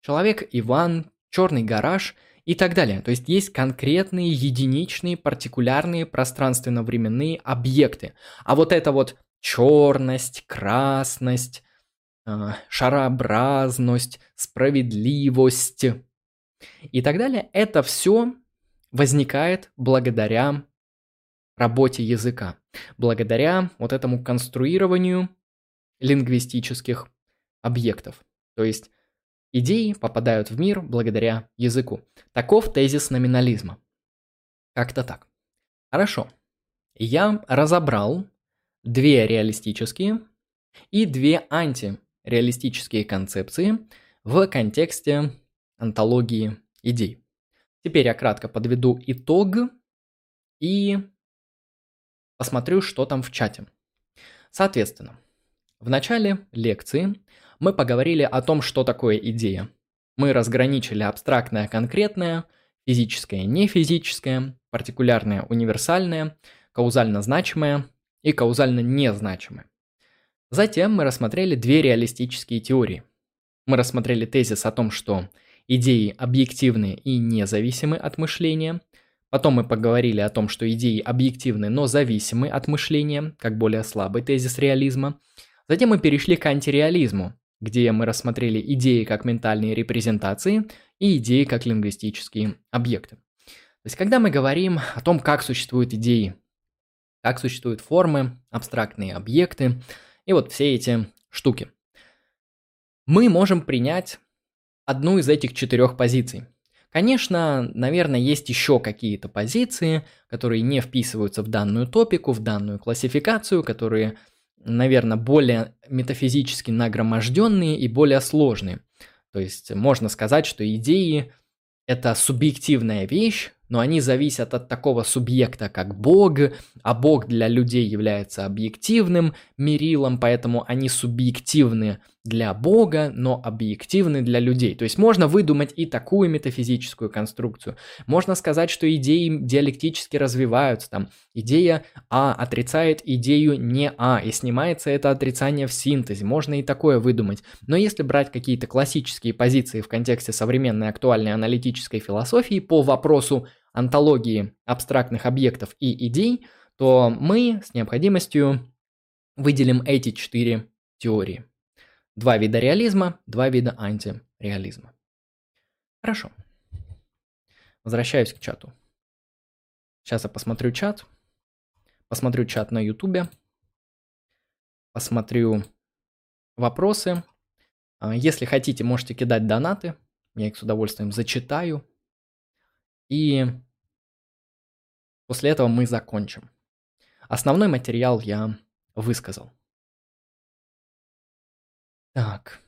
человек Иван, черный гараж и так далее. То есть есть конкретные единичные партикулярные пространственно-временные объекты. А вот это вот черность, красность, а, шарообразность, справедливость и так далее, это все возникает благодаря работе языка, благодаря вот этому конструированию лингвистических объектов. То есть идеи попадают в мир благодаря языку. Таков тезис номинализма. Как-то так. Хорошо. Я разобрал две реалистические и две антиреалистические концепции в контексте антологии идей. Теперь я кратко подведу итог и посмотрю, что там в чате. Соответственно, в начале лекции мы поговорили о том, что такое идея. Мы разграничили абстрактное конкретное, физическое нефизическое, партикулярное универсальное, каузально значимое и каузально незначимое. Затем мы рассмотрели две реалистические теории. Мы рассмотрели тезис о том, что идеи объективны и независимы от мышления. Потом мы поговорили о том, что идеи объективны, но зависимы от мышления, как более слабый тезис реализма. Затем мы перешли к антиреализму, где мы рассмотрели идеи как ментальные репрезентации и идеи как лингвистические объекты. То есть, когда мы говорим о том, как существуют идеи, как существуют формы, абстрактные объекты и вот все эти штуки, мы можем принять одну из этих четырех позиций. Конечно, наверное, есть еще какие-то позиции, которые не вписываются в данную топику, в данную классификацию, которые наверное, более метафизически нагроможденные и более сложные. То есть можно сказать, что идеи – это субъективная вещь, но они зависят от такого субъекта, как Бог, а Бог для людей является объективным мерилом, поэтому они субъективны для Бога, но объективны для людей. То есть можно выдумать и такую метафизическую конструкцию. Можно сказать, что идеи диалектически развиваются. Там идея А отрицает идею не А, и снимается это отрицание в синтезе. Можно и такое выдумать. Но если брать какие-то классические позиции в контексте современной актуальной аналитической философии по вопросу антологии абстрактных объектов и идей, то мы с необходимостью выделим эти четыре теории. Два вида реализма, два вида антиреализма. Хорошо. Возвращаюсь к чату. Сейчас я посмотрю чат. Посмотрю чат на ютубе. Посмотрю вопросы. А, если хотите, можете кидать донаты. Я их с удовольствием зачитаю. И после этого мы закончим. Основной материал я высказал. Так.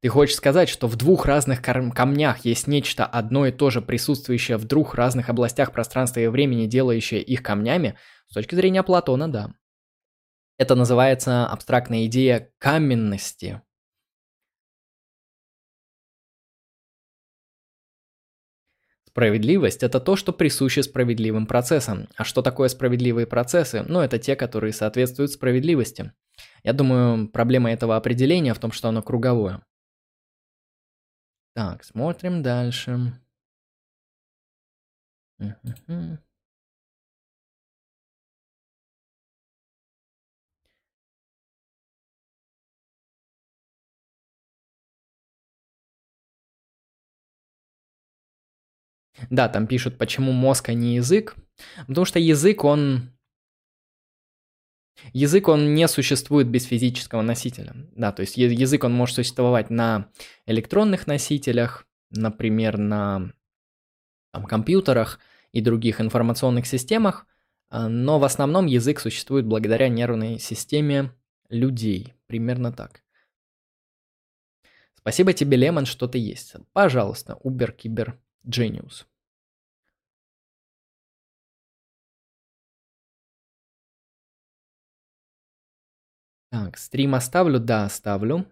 Ты хочешь сказать, что в двух разных камнях есть нечто одно и то же, присутствующее в двух разных областях пространства и времени, делающее их камнями? С точки зрения Платона, да. Это называется абстрактная идея каменности. Справедливость – это то, что присуще справедливым процессам. А что такое справедливые процессы? Ну, это те, которые соответствуют справедливости. Я думаю, проблема этого определения в том, что оно круговое. Так, смотрим дальше. Да, там пишут, почему мозг, а не язык. Потому что язык, он... Язык, он не существует без физического носителя. Да, то есть язык, он может существовать на электронных носителях, например, на там, компьютерах и других информационных системах, а, но в основном язык существует благодаря нервной системе людей. Примерно так. Спасибо тебе, Лемон, что ты есть. Пожалуйста, Uber Кибер Genius Так, стрим оставлю? Да, оставлю.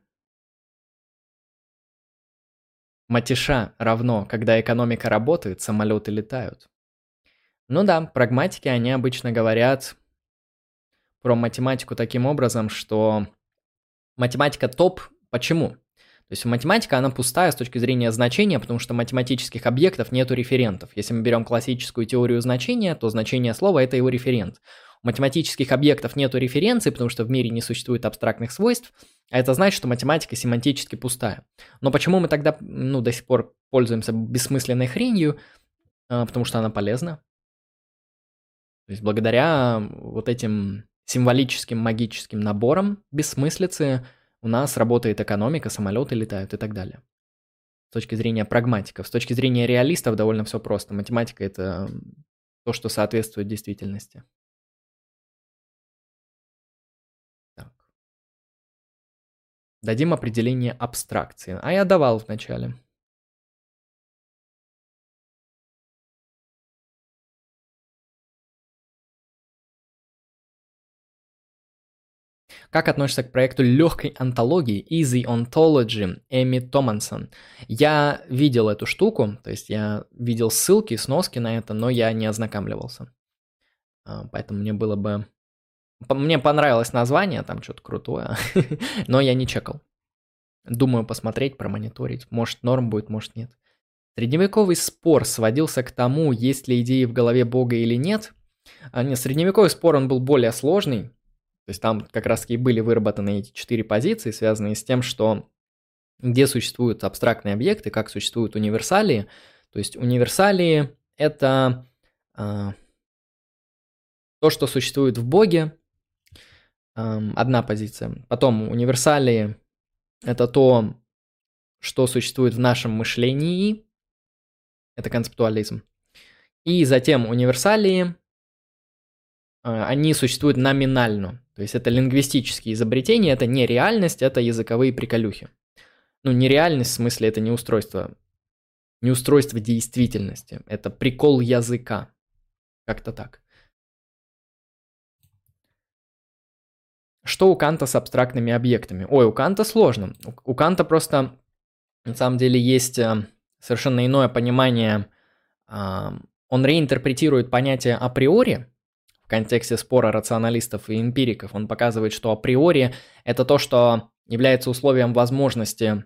Матиша равно, когда экономика работает, самолеты летают. Ну да, прагматики, они обычно говорят про математику таким образом, что математика топ. Почему? То есть математика, она пустая с точки зрения значения, потому что математических объектов нету референтов. Если мы берем классическую теорию значения, то значение слова – это его референт математических объектов нету референции, потому что в мире не существует абстрактных свойств, а это значит, что математика семантически пустая. Но почему мы тогда ну, до сих пор пользуемся бессмысленной хренью? А, потому что она полезна. То есть благодаря вот этим символическим магическим наборам бессмыслицы у нас работает экономика, самолеты летают и так далее. С точки зрения прагматиков. С точки зрения реалистов довольно все просто. Математика – это то, что соответствует действительности. Дадим определение абстракции. А я давал вначале. Как относишься к проекту легкой антологии Easy Ontology Эми Томансон? Я видел эту штуку, то есть я видел ссылки, сноски на это, но я не ознакомливался. А, поэтому мне было бы мне понравилось название, там что-то крутое, но я не чекал. Думаю посмотреть, промониторить. Может норм будет, может нет. Средневековый спор сводился к тому, есть ли идеи в голове Бога или нет. А нет, средневековый спор, он был более сложный. То есть там как раз и были выработаны эти четыре позиции, связанные с тем, что где существуют абстрактные объекты, как существуют универсалии. То есть универсалии – это э, то, что существует в Боге, одна позиция. Потом универсалии – это то, что существует в нашем мышлении, это концептуализм. И затем универсалии, они существуют номинально. То есть это лингвистические изобретения, это не реальность, это языковые приколюхи. Ну, нереальность в смысле это не устройство, не устройство действительности, это прикол языка. Как-то так. Что у Канта с абстрактными объектами? Ой, у Канта сложно. У, Канта просто на самом деле есть э, совершенно иное понимание. А, он реинтерпретирует понятие априори в контексте спора рационалистов и эмпириков. Он показывает, что априори это то, что является условием возможности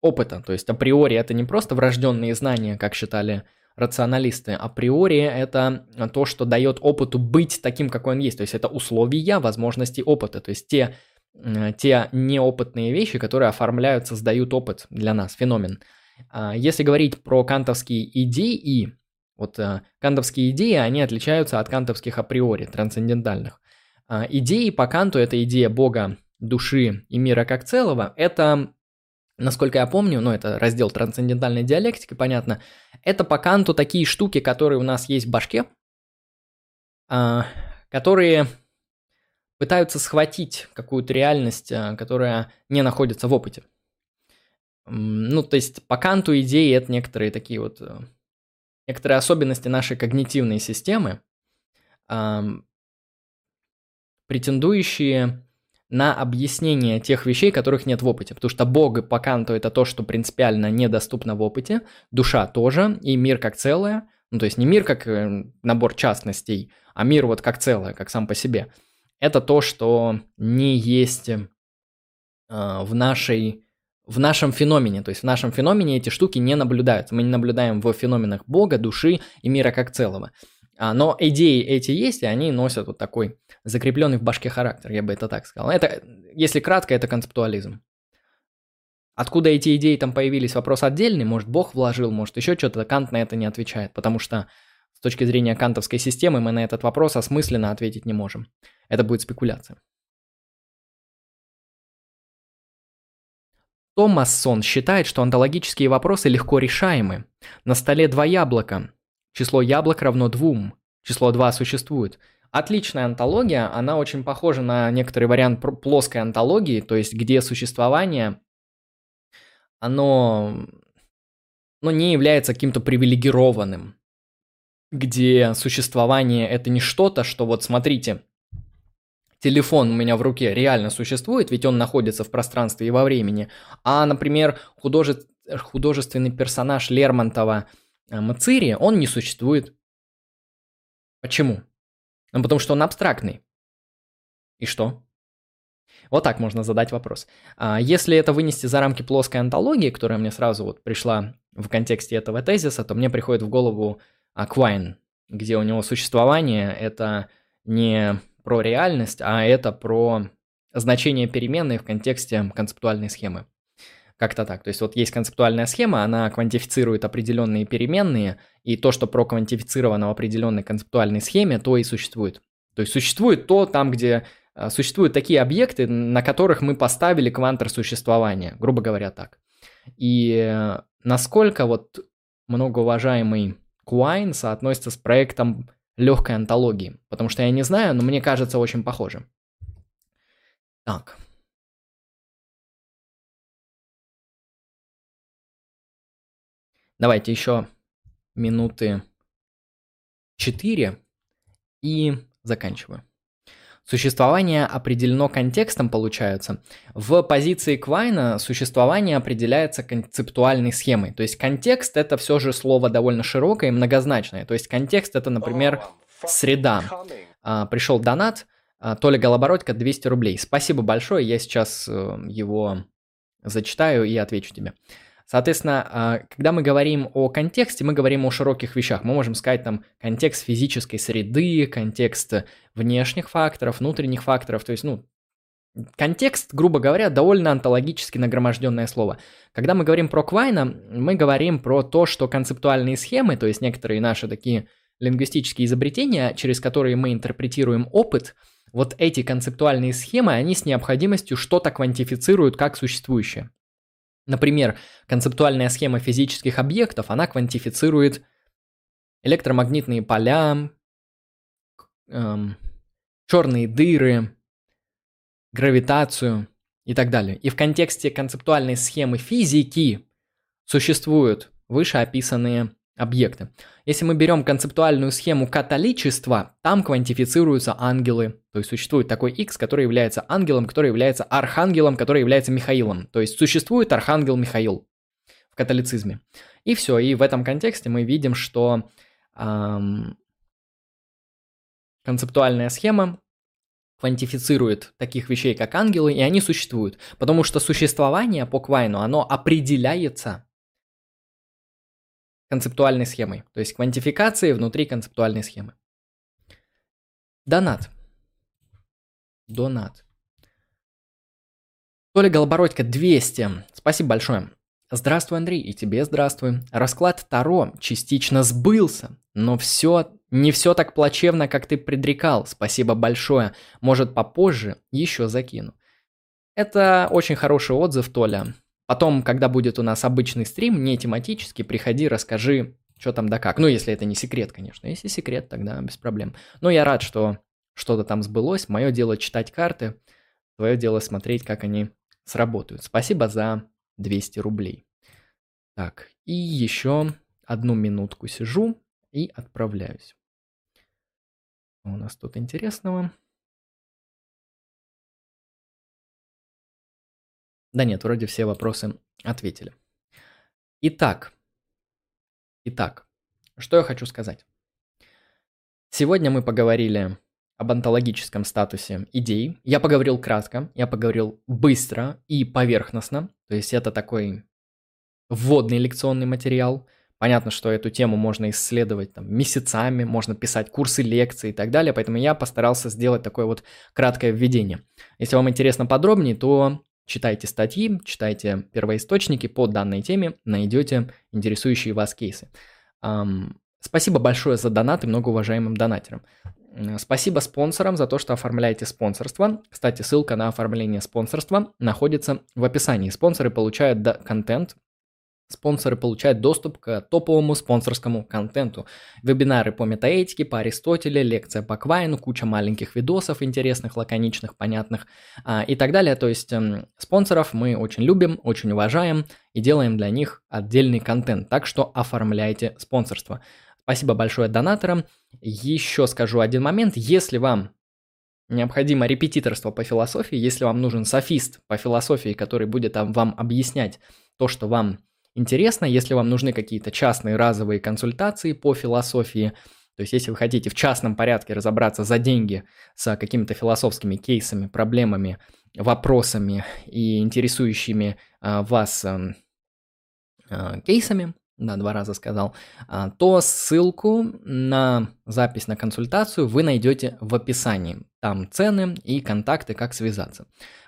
опыта. То есть априори это не просто врожденные знания, как считали рационалисты. Априори это то, что дает опыту быть таким, какой он есть. То есть это условия возможности опыта. То есть те, те неопытные вещи, которые оформляют, создают опыт для нас, феномен. А если говорить про кантовские идеи, вот э, кантовские идеи, они отличаются от кантовских априори, трансцендентальных. А идеи по Канту – это идея Бога, души и мира как целого. Это насколько я помню, ну это раздел трансцендентальной диалектики, понятно, это по Канту такие штуки, которые у нас есть в башке, а, которые пытаются схватить какую-то реальность, а, которая не находится в опыте. Ну, то есть по Канту идеи это некоторые такие вот, э, некоторые особенности нашей когнитивной системы, претендующие на объяснение тех вещей, которых нет в опыте. Потому что Бог по Канту это то, что принципиально недоступно в опыте, душа тоже, и мир как целое. Ну, то есть не мир как э, набор частностей, а мир вот как целое, как сам по себе. Это то, что не есть э, в нашей в нашем феномене. То есть в нашем феномене эти штуки не наблюдаются. Мы не наблюдаем в феноменах Бога, души и мира как целого. А, но идеи эти есть, и они носят вот такой закрепленный в башке характер, я бы это так сказал. Это, если кратко, это концептуализм. Откуда эти идеи там появились, вопрос отдельный, может Бог вложил, может еще что-то, Кант на это не отвечает, потому что с точки зрения кантовской системы мы на этот вопрос осмысленно ответить не можем. Это будет спекуляция. Томассон считает, что онтологические вопросы легко решаемы. На столе два яблока. Число яблок равно двум. Число 2 существует. Отличная антология, она очень похожа на некоторый вариант плоской антологии, то есть где существование, оно, оно не является каким-то привилегированным, где существование это не что-то, что вот смотрите, телефон у меня в руке реально существует, ведь он находится в пространстве и во времени, а, например, художе... художественный персонаж Лермонтова э, Мацири, он не существует. Почему? Ну, потому что он абстрактный. И что? Вот так можно задать вопрос. А если это вынести за рамки плоской антологии, которая мне сразу вот пришла в контексте этого тезиса, то мне приходит в голову Аквайн, где у него существование – это не про реальность, а это про значение переменной в контексте концептуальной схемы. Как-то так. То есть вот есть концептуальная схема, она квантифицирует определенные переменные, и то, что проквантифицировано в определенной концептуальной схеме, то и существует. То есть существует то там, где а, существуют такие объекты, на которых мы поставили квантор существования, грубо говоря так. И э, насколько вот многоуважаемый Куайн соотносится с проектом легкой антологии. Потому что я не знаю, но мне кажется очень похоже. Так. Давайте еще минуты 4 и заканчиваю. Существование определено контекстом, получается. В позиции Квайна существование определяется концептуальной схемой. То есть контекст это все же слово довольно широкое и многозначное. То есть контекст это, например, среда. А, пришел донат, а, Толя Голобородько 200 рублей. Спасибо большое, я сейчас э, его зачитаю и отвечу тебе. Соответственно, а, когда мы говорим о контексте, мы говорим о широких вещах. Мы можем сказать там контекст физической среды, контекст внешних факторов, внутренних факторов. То есть, ну, контекст, грубо говоря, довольно онтологически нагроможденное слово. Когда мы говорим про Квайна, мы говорим про то, что концептуальные схемы, то есть некоторые наши такие лингвистические изобретения, через которые мы интерпретируем опыт, вот эти концептуальные схемы, они с необходимостью что-то квантифицируют как существующее. Например, концептуальная схема физических объектов, она квантифицирует электромагнитные поля, эм, черные дыры, гравитацию и так далее. И в контексте концептуальной схемы физики существуют вышеописанные объекты. Если мы берем концептуальную схему католичества, там квантифицируются ангелы. То есть существует такой X, который является ангелом, который является архангелом, который является Михаилом. То есть существует архангел Михаил в католицизме. И все. И в этом контексте мы видим, что эм, концептуальная схема квантифицирует таких вещей, как ангелы, и они существуют. Потому что существование по Квайну, оно определяется концептуальной схемой, то есть квантификации внутри концептуальной схемы. Донат. Донат. Толя Голобородько, 200. Спасибо большое. Здравствуй, Андрей, и тебе здравствуй. Расклад Таро частично сбылся, но все не все так плачевно, как ты предрекал. Спасибо большое. Может, попозже еще закину. Это очень хороший отзыв, Толя. Потом, когда будет у нас обычный стрим, не тематический, приходи, расскажи, что там да как. Ну, если это не секрет, конечно. Если секрет, тогда без проблем. Но я рад, что что-то там сбылось. Мое дело читать карты, твое дело смотреть, как они сработают. Спасибо за 200 рублей. Так, и еще одну минутку сижу и отправляюсь. У нас тут интересного. Да нет, вроде все вопросы ответили. Итак, итак, что я хочу сказать. Сегодня мы поговорили об онтологическом статусе идей. Я поговорил кратко, я поговорил быстро и поверхностно. То есть это такой вводный лекционный материал. Понятно, что эту тему можно исследовать там, месяцами, можно писать курсы лекции и так далее, поэтому я постарался сделать такое вот краткое введение. Если вам интересно подробнее, то Читайте статьи, читайте первоисточники по данной теме, найдете интересующие вас кейсы. Спасибо большое за донаты многоуважаемым донатерам. Спасибо спонсорам за то, что оформляете спонсорство. Кстати, ссылка на оформление спонсорства находится в описании. Спонсоры получают контент Спонсоры получают доступ к топовому спонсорскому контенту. Вебинары по метаэтике, по Аристотеле, лекция по Квайну, куча маленьких видосов интересных, лаконичных, понятных а, и так далее. То есть эм, спонсоров мы очень любим, очень уважаем и делаем для них отдельный контент. Так что оформляйте спонсорство. Спасибо большое донаторам. Еще скажу один момент. Если вам необходимо репетиторство по философии, если вам нужен софист по философии, который будет вам объяснять то, что вам интересно, если вам нужны какие-то частные разовые консультации по философии, то есть если вы хотите в частном порядке разобраться за деньги с какими-то философскими кейсами, проблемами, вопросами и интересующими а, вас а, а, кейсами, да, два раза сказал, а, то ссылку на запись на консультацию вы найдете в описании. Там цены и контакты, как связаться.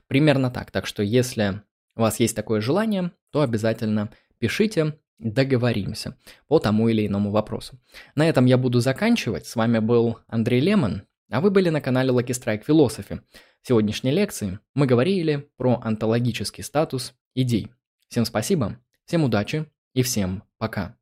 Примерно так. Так что если у вас есть такое желание, то обязательно пишите, договоримся по тому или иному вопросу. На этом я буду заканчивать. С вами был Андрей Лемон, а вы были на канале Lucky Strike Philosophy. В сегодняшней лекции мы говорили про онтологический статус идей. Всем спасибо, всем удачи и всем пока.